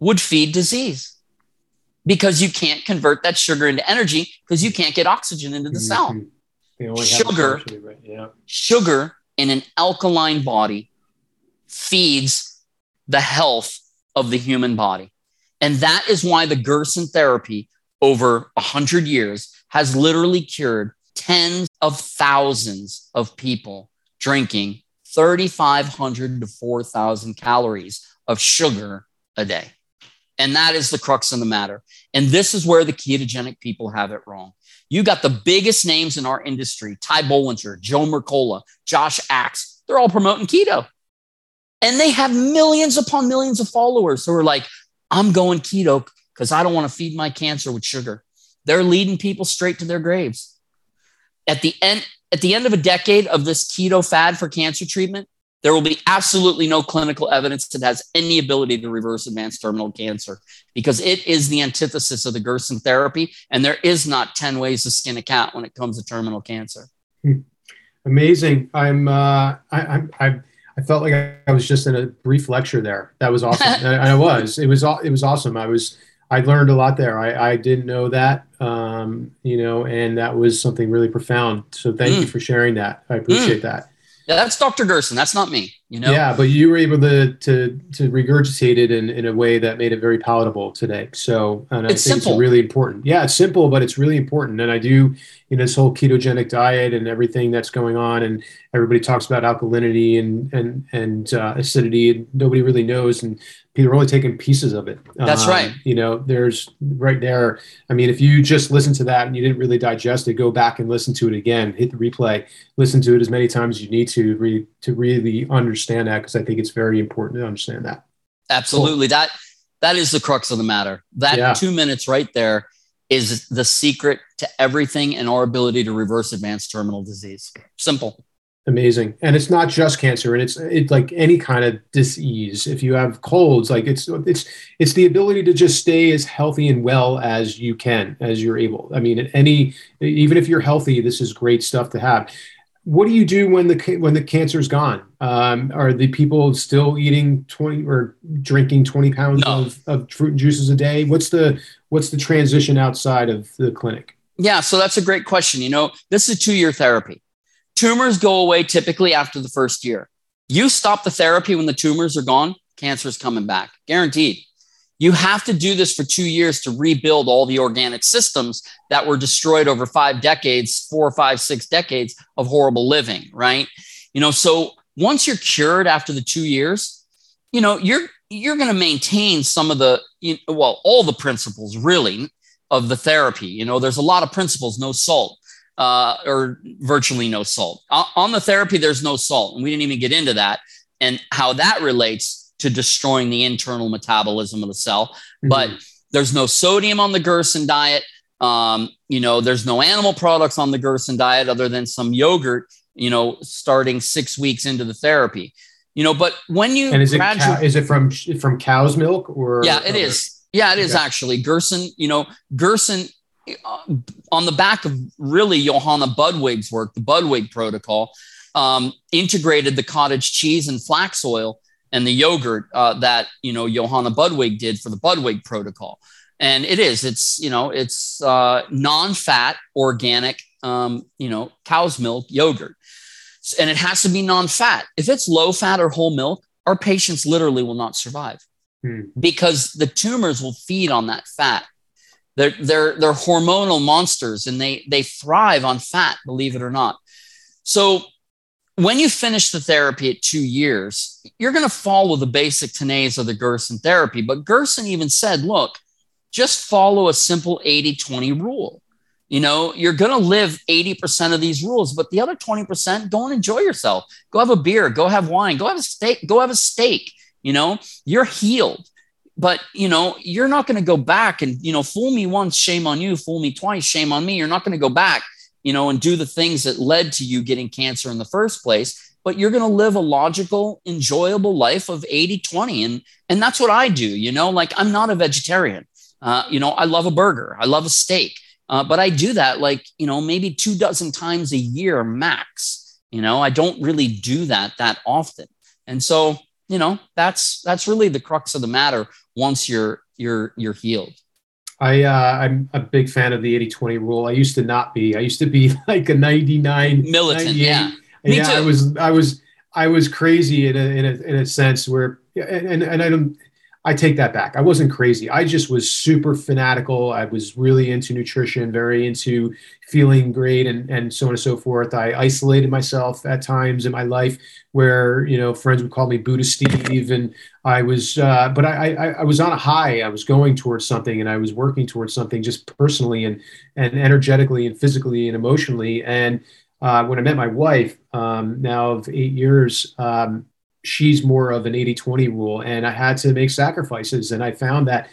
[SPEAKER 2] would feed disease because you can't convert that sugar into energy because you can't get oxygen into the cell. Sugar, right? yeah. sugar in an alkaline body feeds the health of the human body. And that is why the Gerson therapy over 100 years has literally cured tens of thousands of people drinking 3,500 to 4,000 calories of sugar a day. And that is the crux of the matter. And this is where the ketogenic people have it wrong. You got the biggest names in our industry Ty Bollinger, Joe Mercola, Josh Axe. They're all promoting keto. And they have millions upon millions of followers who are like, I'm going keto because I don't want to feed my cancer with sugar. They're leading people straight to their graves. At the end, at the end of a decade of this keto fad for cancer treatment, there will be absolutely no clinical evidence that has any ability to reverse advanced terminal cancer because it is the antithesis of the Gerson therapy. And there is not 10 ways to skin a cat when it comes to terminal cancer.
[SPEAKER 1] Hmm. Amazing. I'm, uh, I, I, I felt like I was just in a brief lecture there. That was awesome. I, I was, it was, it was awesome. I was, I learned a lot there. I, I didn't know that, um, you know, and that was something really profound. So thank mm. you for sharing that. I appreciate mm. that.
[SPEAKER 2] Yeah, that's Dr. Gerson. That's not me. You know.
[SPEAKER 1] Yeah, but you were able to to to regurgitate it in, in a way that made it very palatable today. So, and I it's think simple. it's really important. Yeah, it's simple, but it's really important. And I do, you know, this whole ketogenic diet and everything that's going on, and everybody talks about alkalinity and and and uh, acidity, and nobody really knows. And people are only taking pieces of it.
[SPEAKER 2] That's um, right.
[SPEAKER 1] You know, there's right there. I mean, if you just listen to that and you didn't really digest it, go back and listen to it again. Hit the replay. Listen to it as many times as you need to re- to really understand that because I think it's very important to understand that.
[SPEAKER 2] Absolutely. Cool. That that is the crux of the matter. That yeah. two minutes right there is the secret to everything and our ability to reverse advanced terminal disease. Simple
[SPEAKER 1] amazing. And it's not just cancer and it's it's like any kind of disease. If you have colds like it's it's it's the ability to just stay as healthy and well as you can as you're able. I mean any even if you're healthy this is great stuff to have. What do you do when the when the cancer's gone? Um, are the people still eating 20 or drinking 20 pounds no. of, of fruit and juices a day? What's the what's the transition outside of the clinic?
[SPEAKER 2] Yeah so that's a great question. You know this is a two-year therapy Tumors go away typically after the first year. You stop the therapy when the tumors are gone, cancer is coming back, guaranteed. You have to do this for two years to rebuild all the organic systems that were destroyed over five decades, four, five, six decades of horrible living, right? You know, so once you're cured after the two years, you know, you're you're going to maintain some of the you know, well, all the principles really of the therapy. You know, there's a lot of principles, no salt, uh, or virtually no salt. On the therapy, there's no salt. And we didn't even get into that and how that relates to destroying the internal metabolism of the cell. Mm-hmm. But there's no sodium on the Gerson diet. Um, you know, there's no animal products on the Gerson diet other than some yogurt, you know, starting six weeks into the therapy. You know, but when you
[SPEAKER 1] and is it cow, is it from from cow's milk or
[SPEAKER 2] yeah, it is. Yeah, it is okay. actually. Gerson, you know, Gerson on the back of really Johanna Budwig's work, the Budwig protocol, um, integrated the cottage cheese and flax oil and the yogurt uh, that you know Johanna Budwig did for the Budwig protocol. and it is. It's you know, it's uh, non-fat, organic, um, you know, cow's milk yogurt, and it has to be non-fat. If it's low-fat or whole milk, our patients literally will not survive hmm. because the tumors will feed on that fat. They're, they're, they're hormonal monsters and they, they thrive on fat, believe it or not. So when you finish the therapy at two years, you're going to follow the basic tenets of the Gerson therapy. But Gerson even said, look, just follow a simple 80 20 rule. You know, you're going to live 80% of these rules, but the other 20%, go and enjoy yourself. Go have a beer, go have wine, go have a steak, go have a steak. You know, you're healed. But, you know, you're not going to go back and, you know, fool me once, shame on you, fool me twice, shame on me. You're not going to go back, you know, and do the things that led to you getting cancer in the first place. But you're going to live a logical, enjoyable life of 80 20. And, and that's what I do. You know, like I'm not a vegetarian. Uh, you know, I love a burger, I love a steak, uh, but I do that like, you know, maybe two dozen times a year max. You know, I don't really do that that often. And so, you know, that's that's really the crux of the matter once you're you're you're healed.
[SPEAKER 1] I uh, I'm a big fan of the 80-20 rule. I used to not be. I used to be like a 99
[SPEAKER 2] militant. Yeah. Me
[SPEAKER 1] yeah,
[SPEAKER 2] too.
[SPEAKER 1] I was I was I was crazy in a in a in a sense where and and I don't I take that back. I wasn't crazy. I just was super fanatical. I was really into nutrition, very into feeling great and, and so on and so forth. I isolated myself at times in my life where, you know, friends would call me Buddha Steve. And I was, uh, but I, I, I was on a high. I was going towards something and I was working towards something just personally and, and energetically and physically and emotionally. And uh, when I met my wife, um, now of eight years, um, she's more of an 80 20 rule. And I had to make sacrifices. And I found that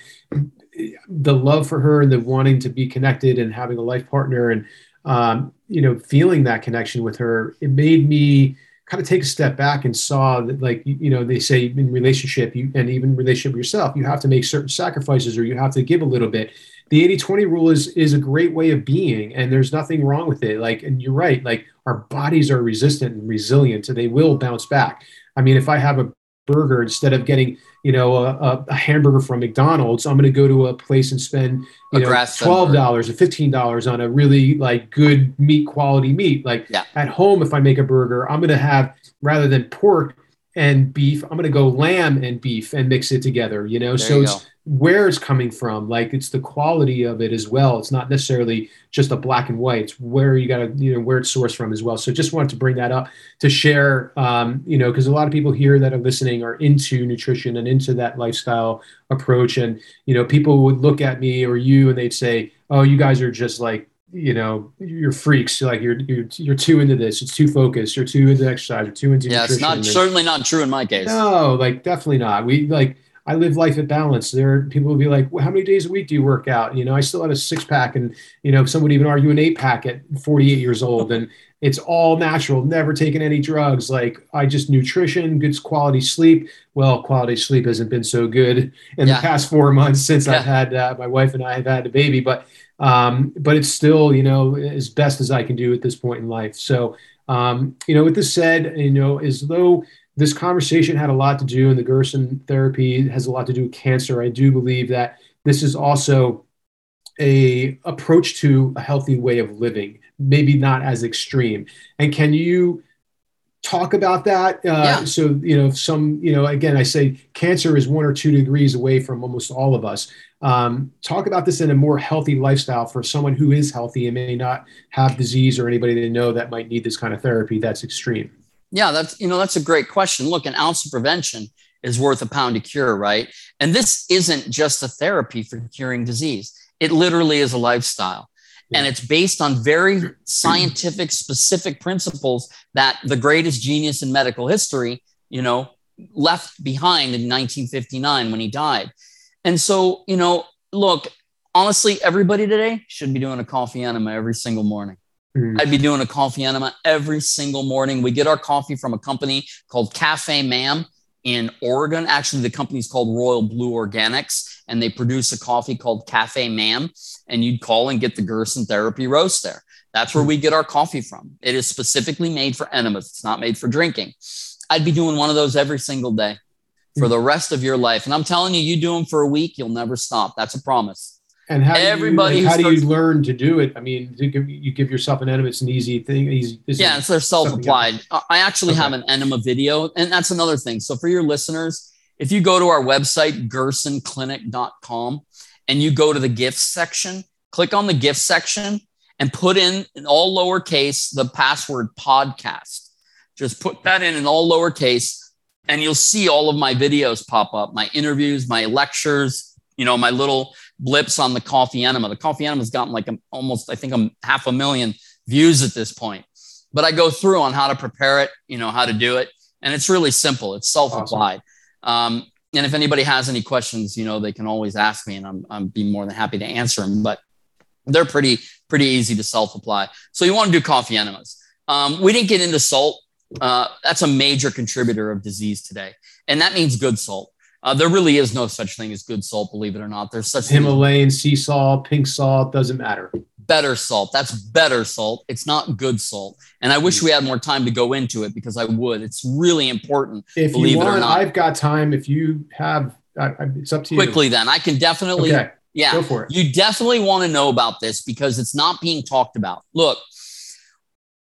[SPEAKER 1] the love for her and the wanting to be connected and having a life partner and, um, you know, feeling that connection with her, it made me kind of take a step back and saw that like you know they say in relationship you and even relationship with yourself you have to make certain sacrifices or you have to give a little bit the 80-20 rule is is a great way of being and there's nothing wrong with it like and you're right like our bodies are resistant and resilient so they will bounce back I mean, if I have a burger instead of getting you know a, a hamburger from McDonald's, I'm going to go to a place and spend you a know twelve dollars or fifteen dollars on a really like good meat quality meat. Like yeah. at home, if I make a burger, I'm going to have rather than pork and beef, I'm going to go lamb and beef and mix it together. You know, there so you it's where it's coming from like it's the quality of it as well. It's not necessarily just a black and white. It's where you got to you know where it's sourced from as well. So just wanted to bring that up to share um, you know because a lot of people here that are listening are into nutrition and into that lifestyle approach. And you know people would look at me or you and they'd say oh you guys are just like you know you're freaks. Like you're you're you're too into this. It's too focused. You're too into exercise. You're too into
[SPEAKER 2] yeah
[SPEAKER 1] nutrition.
[SPEAKER 2] it's not certainly not true in my case.
[SPEAKER 1] No like definitely not. We like I live life at balance. There are people will be like, well, how many days a week do you work out? You know, I still have a six pack and, you know, some would even argue an eight pack at 48 years old. And it's all natural, never taken any drugs. Like I just nutrition, good quality sleep. Well, quality sleep hasn't been so good in yeah. the past four months since yeah. I've had uh, my wife and I have had a baby, but, um, but it's still, you know, as best as I can do at this point in life. So, um, you know, with this said, you know, as though this conversation had a lot to do, and the Gerson therapy has a lot to do with cancer. I do believe that this is also a approach to a healthy way of living, maybe not as extreme. And can you talk about that? Uh, yeah. So you know, some you know, again, I say cancer is one or two degrees away from almost all of us. Um, talk about this in a more healthy lifestyle for someone who is healthy and may not have disease or anybody they know that might need this kind of therapy that's extreme.
[SPEAKER 2] Yeah, that's you know that's a great question. Look, an ounce of prevention is worth a pound of cure, right? And this isn't just a therapy for curing disease. It literally is a lifestyle. And it's based on very scientific, specific principles that the greatest genius in medical history, you know, left behind in 1959 when he died. And so, you know, look, honestly, everybody today should be doing a coffee enema every single morning. Mm. I'd be doing a coffee enema every single morning. We get our coffee from a company called Cafe Mam in Oregon. Actually, the company's called Royal Blue Organics, and they produce a coffee called Cafe Mam. And you'd call and get the Gerson Therapy roast there. That's where mm. we get our coffee from. It is specifically made for enemas. It's not made for drinking. I'd be doing one of those every single day for mm. the rest of your life. And I'm telling you, you do them for a week, you'll never stop. That's a promise.
[SPEAKER 1] And how everybody, do you, like, how starts, do you learn to do it? I mean, you give, you give yourself an enema. It's an easy thing. Easy.
[SPEAKER 2] Yeah, it's their self-applied. I actually okay. have an enema video, and that's another thing. So for your listeners, if you go to our website gersonclinic.com and you go to the gifts section, click on the gift section and put in in all lowercase the password podcast. Just put that in in all lowercase, and you'll see all of my videos pop up, my interviews, my lectures, you know, my little blips on the coffee enema. The coffee enema has gotten like a, almost, I think, a half a million views at this point. But I go through on how to prepare it, you know, how to do it. And it's really simple. It's self-applied. Awesome. Um, and if anybody has any questions, you know, they can always ask me and I'm, I'm be more than happy to answer them. But they're pretty, pretty easy to self-apply. So you want to do coffee enemas. Um, we didn't get into salt. Uh, that's a major contributor of disease today. And that means good salt. Uh, there really is no such thing as good salt, believe it or not. There's such
[SPEAKER 1] Himalayan sea salt, pink salt, doesn't matter.
[SPEAKER 2] Better salt. That's better salt. It's not good salt. And I wish we had more time to go into it because I would. It's really important.
[SPEAKER 1] If believe you want, it or not. I've got time. If you have, I, it's up to
[SPEAKER 2] you. Quickly, then I can definitely. Okay. Yeah.
[SPEAKER 1] Go for it.
[SPEAKER 2] You definitely want to know about this because it's not being talked about. Look,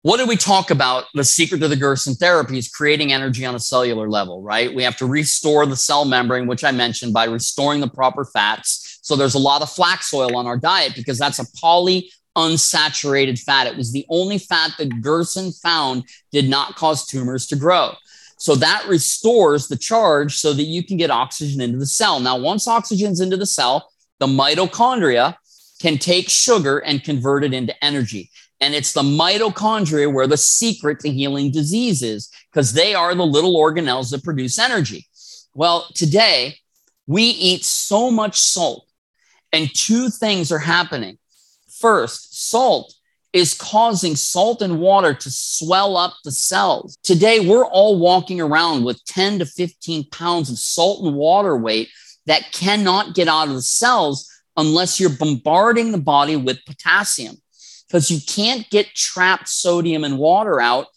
[SPEAKER 2] what did we talk about? The secret to the Gerson therapy is creating energy on a cellular level, right? We have to restore the cell membrane, which I mentioned by restoring the proper fats. So there's a lot of flax oil on our diet because that's a poly unsaturated fat. It was the only fat that Gerson found did not cause tumors to grow. So that restores the charge so that you can get oxygen into the cell. Now, once oxygen's into the cell, the mitochondria can take sugar and convert it into energy. And it's the mitochondria where the secret to healing disease is, because they are the little organelles that produce energy. Well, today we eat so much salt, and two things are happening. First, salt is causing salt and water to swell up the cells. Today, we're all walking around with 10 to 15 pounds of salt and water weight that cannot get out of the cells unless you're bombarding the body with potassium because you can't get trapped sodium and water out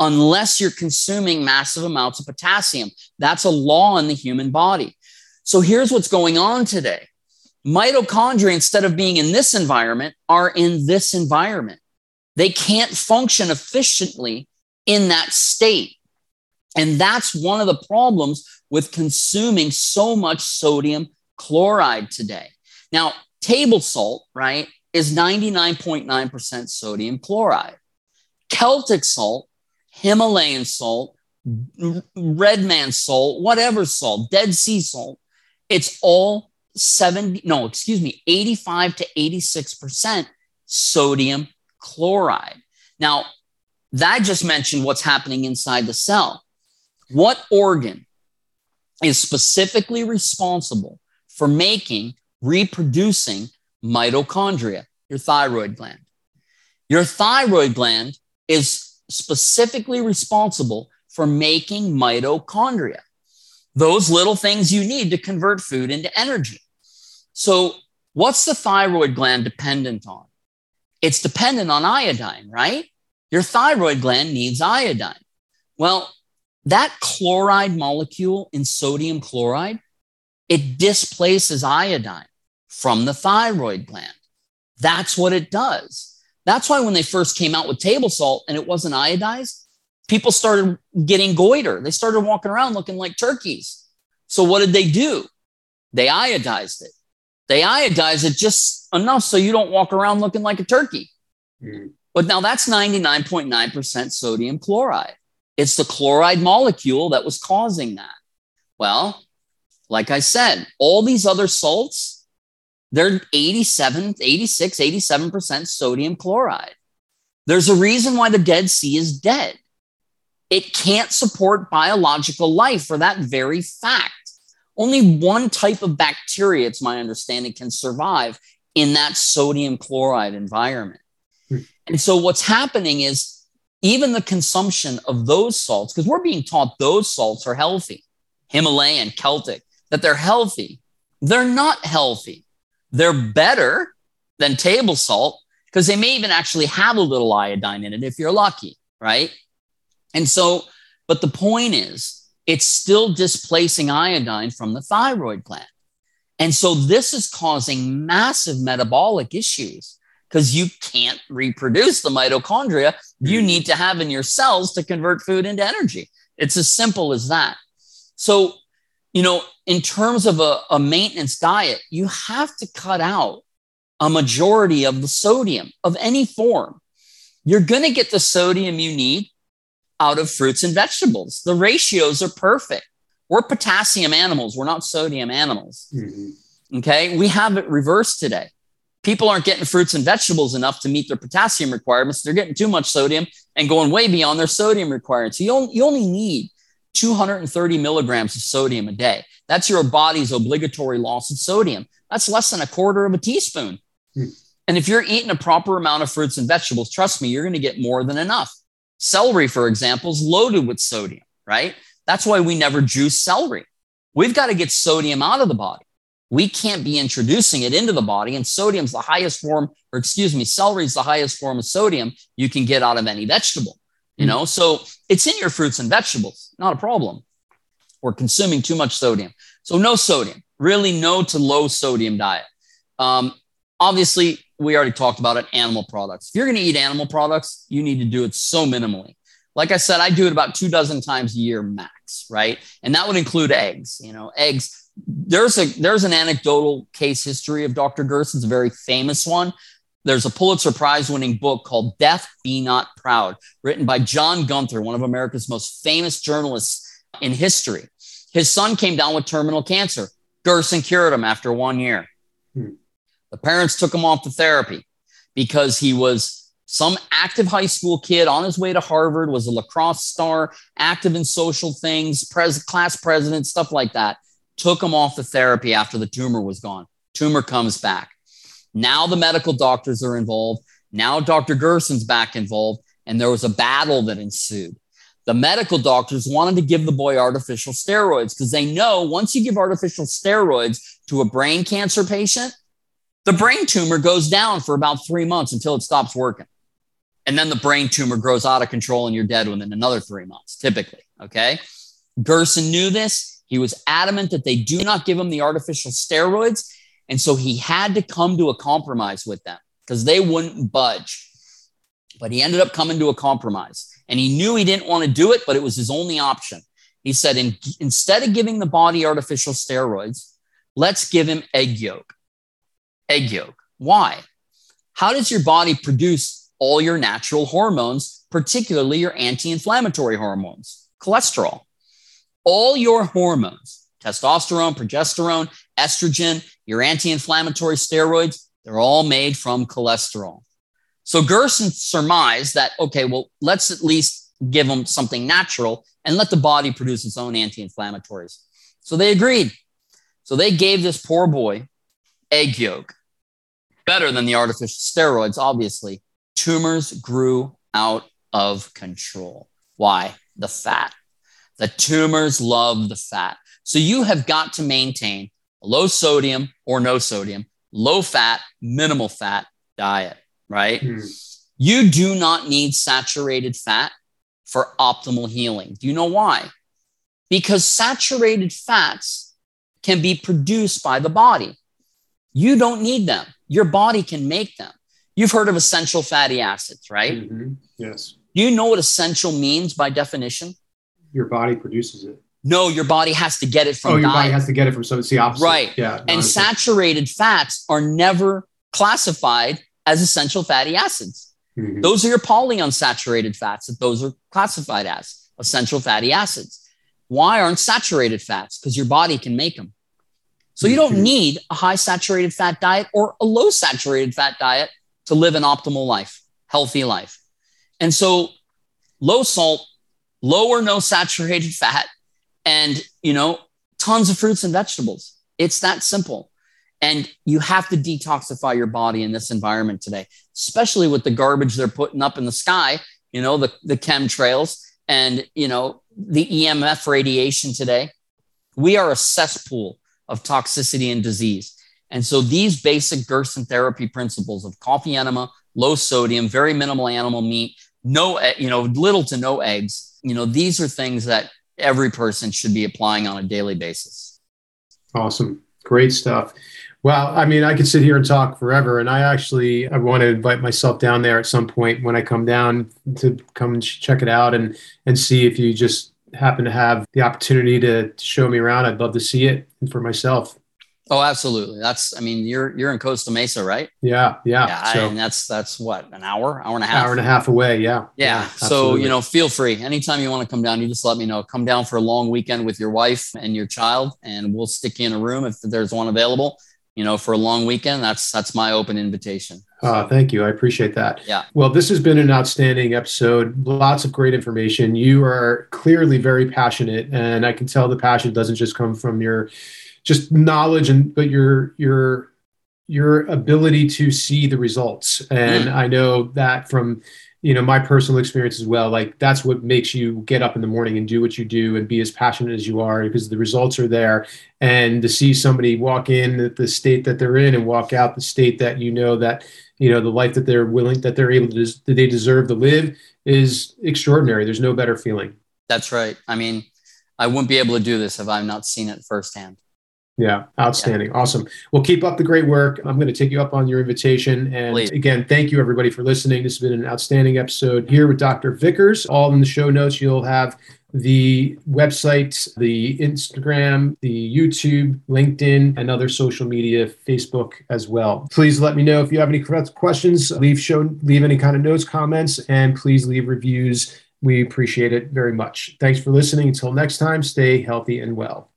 [SPEAKER 2] unless you're consuming massive amounts of potassium. That's a law in the human body. So here's what's going on today mitochondria, instead of being in this environment, are in this environment. They can't function efficiently in that state. And that's one of the problems with consuming so much sodium chloride today. Now, table salt, right, is 99.9% sodium chloride. Celtic salt, Himalayan salt, Redmond salt, whatever salt, Dead Sea salt, it's all 70, no, excuse me, 85 to 86% sodium chloride. Now, that just mentioned what's happening inside the cell. What organ is specifically responsible for making, reproducing mitochondria, your thyroid gland. Your thyroid gland is specifically responsible for making mitochondria, those little things you need to convert food into energy. So, what's the thyroid gland dependent on? It's dependent on iodine, right? Your thyroid gland needs iodine. Well, that chloride molecule in sodium chloride, it displaces iodine from the thyroid gland. That's what it does. That's why when they first came out with table salt and it wasn't iodized, people started getting goiter. They started walking around looking like turkeys. So what did they do? They iodized it. They iodized it just enough so you don't walk around looking like a turkey. Mm. But now that's 99.9% sodium chloride. It's the chloride molecule that was causing that. Well, like I said, all these other salts, they're 87, 86, 87% sodium chloride. There's a reason why the Dead Sea is dead. It can't support biological life for that very fact. Only one type of bacteria, it's my understanding, can survive in that sodium chloride environment. Hmm. And so what's happening is even the consumption of those salts, because we're being taught those salts are healthy, Himalayan, Celtic, that they're healthy. They're not healthy. They're better than table salt because they may even actually have a little iodine in it if you're lucky, right? And so, but the point is, it's still displacing iodine from the thyroid gland. And so this is causing massive metabolic issues because you can't reproduce the mitochondria you mm-hmm. need to have in your cells to convert food into energy. It's as simple as that. So, you know, in terms of a, a maintenance diet, you have to cut out a majority of the sodium of any form. You're going to get the sodium you need out of fruits and vegetables. The ratios are perfect. We're potassium animals, we're not sodium animals. Mm-hmm. Okay. We have it reversed today. People aren't getting fruits and vegetables enough to meet their potassium requirements. They're getting too much sodium and going way beyond their sodium requirements. You only, you only need 230 milligrams of sodium a day. That's your body's obligatory loss of sodium. That's less than a quarter of a teaspoon. Hmm. And if you're eating a proper amount of fruits and vegetables, trust me, you're going to get more than enough. Celery, for example, is loaded with sodium, right? That's why we never juice celery. We've got to get sodium out of the body. We can't be introducing it into the body. And sodium's the highest form, or excuse me, celery is the highest form of sodium you can get out of any vegetable. You know, so it's in your fruits and vegetables, not a problem. We're consuming too much sodium. So no sodium, really no to low sodium diet. Um, obviously, we already talked about it animal products. If you're going to eat animal products, you need to do it so minimally. Like I said, I do it about two dozen times a year max, right? And that would include eggs. You know, eggs. There's a there's an anecdotal case history of Dr. Gerson's a very famous one. There's a Pulitzer Prize winning book called Death Be Not Proud, written by John Gunther, one of America's most famous journalists in history. His son came down with terminal cancer. Gerson cured him after one year. Hmm. The parents took him off the therapy because he was some active high school kid on his way to Harvard, was a lacrosse star, active in social things, pres- class president, stuff like that. Took him off the therapy after the tumor was gone. Tumor comes back. Now the medical doctors are involved. Now Dr. Gerson's back involved, and there was a battle that ensued. The medical doctors wanted to give the boy artificial steroids because they know once you give artificial steroids to a brain cancer patient, the brain tumor goes down for about three months until it stops working. And then the brain tumor grows out of control and you're dead within another three months, typically. Okay. Gerson knew this. He was adamant that they do not give him the artificial steroids. And so he had to come to a compromise with them because they wouldn't budge. But he ended up coming to a compromise and he knew he didn't want to do it, but it was his only option. He said, in, instead of giving the body artificial steroids, let's give him egg yolk egg yolk. Why? How does your body produce all your natural hormones, particularly your anti inflammatory hormones, cholesterol? All your hormones, testosterone, progesterone, estrogen, your anti inflammatory steroids, they're all made from cholesterol. So Gerson surmised that, okay, well, let's at least give them something natural and let the body produce its own anti inflammatories. So they agreed. So they gave this poor boy egg yolk better than the artificial steroids, obviously. Tumors grew out of control. Why? The fat. The tumors love the fat. So you have got to maintain low sodium or no sodium, low fat, minimal fat diet, right? Mm. You do not need saturated fat for optimal healing. Do you know why? Because saturated fats can be produced by the body. You don't need them. Your body can make them. You've heard of essential fatty acids, right?
[SPEAKER 1] Mm-hmm. Yes.
[SPEAKER 2] Do you know what essential means by definition?
[SPEAKER 1] Your body produces it.
[SPEAKER 2] No, your body has to get it from.
[SPEAKER 1] Oh, your diet. body has to get it from some. It's the opposite.
[SPEAKER 2] Right. Yeah. And saturated fats are never classified as essential fatty acids. Mm-hmm. Those are your polyunsaturated fats that those are classified as essential fatty acids. Why aren't saturated fats? Because your body can make them. So you don't mm-hmm. need a high saturated fat diet or a low saturated fat diet to live an optimal life, healthy life. And so low salt, low or no saturated fat, and you know, tons of fruits and vegetables. It's that simple. And you have to detoxify your body in this environment today, especially with the garbage they're putting up in the sky, you know, the, the chemtrails and, you know, the EMF radiation today. We are a cesspool of toxicity and disease. And so these basic Gerson therapy principles of coffee enema, low sodium, very minimal animal meat, no, you know, little to no eggs, you know, these are things that every person should be applying on a daily basis.
[SPEAKER 1] Awesome. Great stuff. Well, I mean, I could sit here and talk forever, and I actually I want to invite myself down there at some point when I come down to come check it out and and see if you just happen to have the opportunity to show me around. I'd love to see it for myself.
[SPEAKER 2] Oh, absolutely. That's, I mean, you're, you're in Costa Mesa, right?
[SPEAKER 1] Yeah. Yeah.
[SPEAKER 2] Yeah. So, and that's, that's what, an hour, hour and a half,
[SPEAKER 1] hour and a half away. Yeah.
[SPEAKER 2] Yeah. yeah so, you know, feel free anytime you want to come down, you just let me know, come down for a long weekend with your wife and your child, and we'll stick you in a room if there's one available, you know, for a long weekend. That's, that's my open invitation.
[SPEAKER 1] Uh, thank you. I appreciate that.
[SPEAKER 2] Yeah.
[SPEAKER 1] Well, this has been an outstanding episode. Lots of great information. You are clearly very passionate, and I can tell the passion doesn't just come from your just knowledge and but your your your ability to see the results. And i know that from you know my personal experience as well like that's what makes you get up in the morning and do what you do and be as passionate as you are because the results are there. And to see somebody walk in the state that they're in and walk out the state that you know that you know the life that they're willing that they're able to that they deserve to live is extraordinary. There's no better feeling.
[SPEAKER 2] That's right. I mean i wouldn't be able to do this if i've not seen it firsthand
[SPEAKER 1] yeah, outstanding. Yeah. Awesome. Well, keep up the great work. I'm going to take you up on your invitation. And Please. again, thank you everybody for listening. This has been an outstanding episode here with Dr. Vickers. All in the show notes, you'll have the website, the Instagram, the YouTube, LinkedIn, and other social media, Facebook as well. Please let me know if you have any questions. Leave show, leave any kind of notes, comments, and please leave reviews. We appreciate it very much. Thanks for listening. Until next time, stay healthy and well.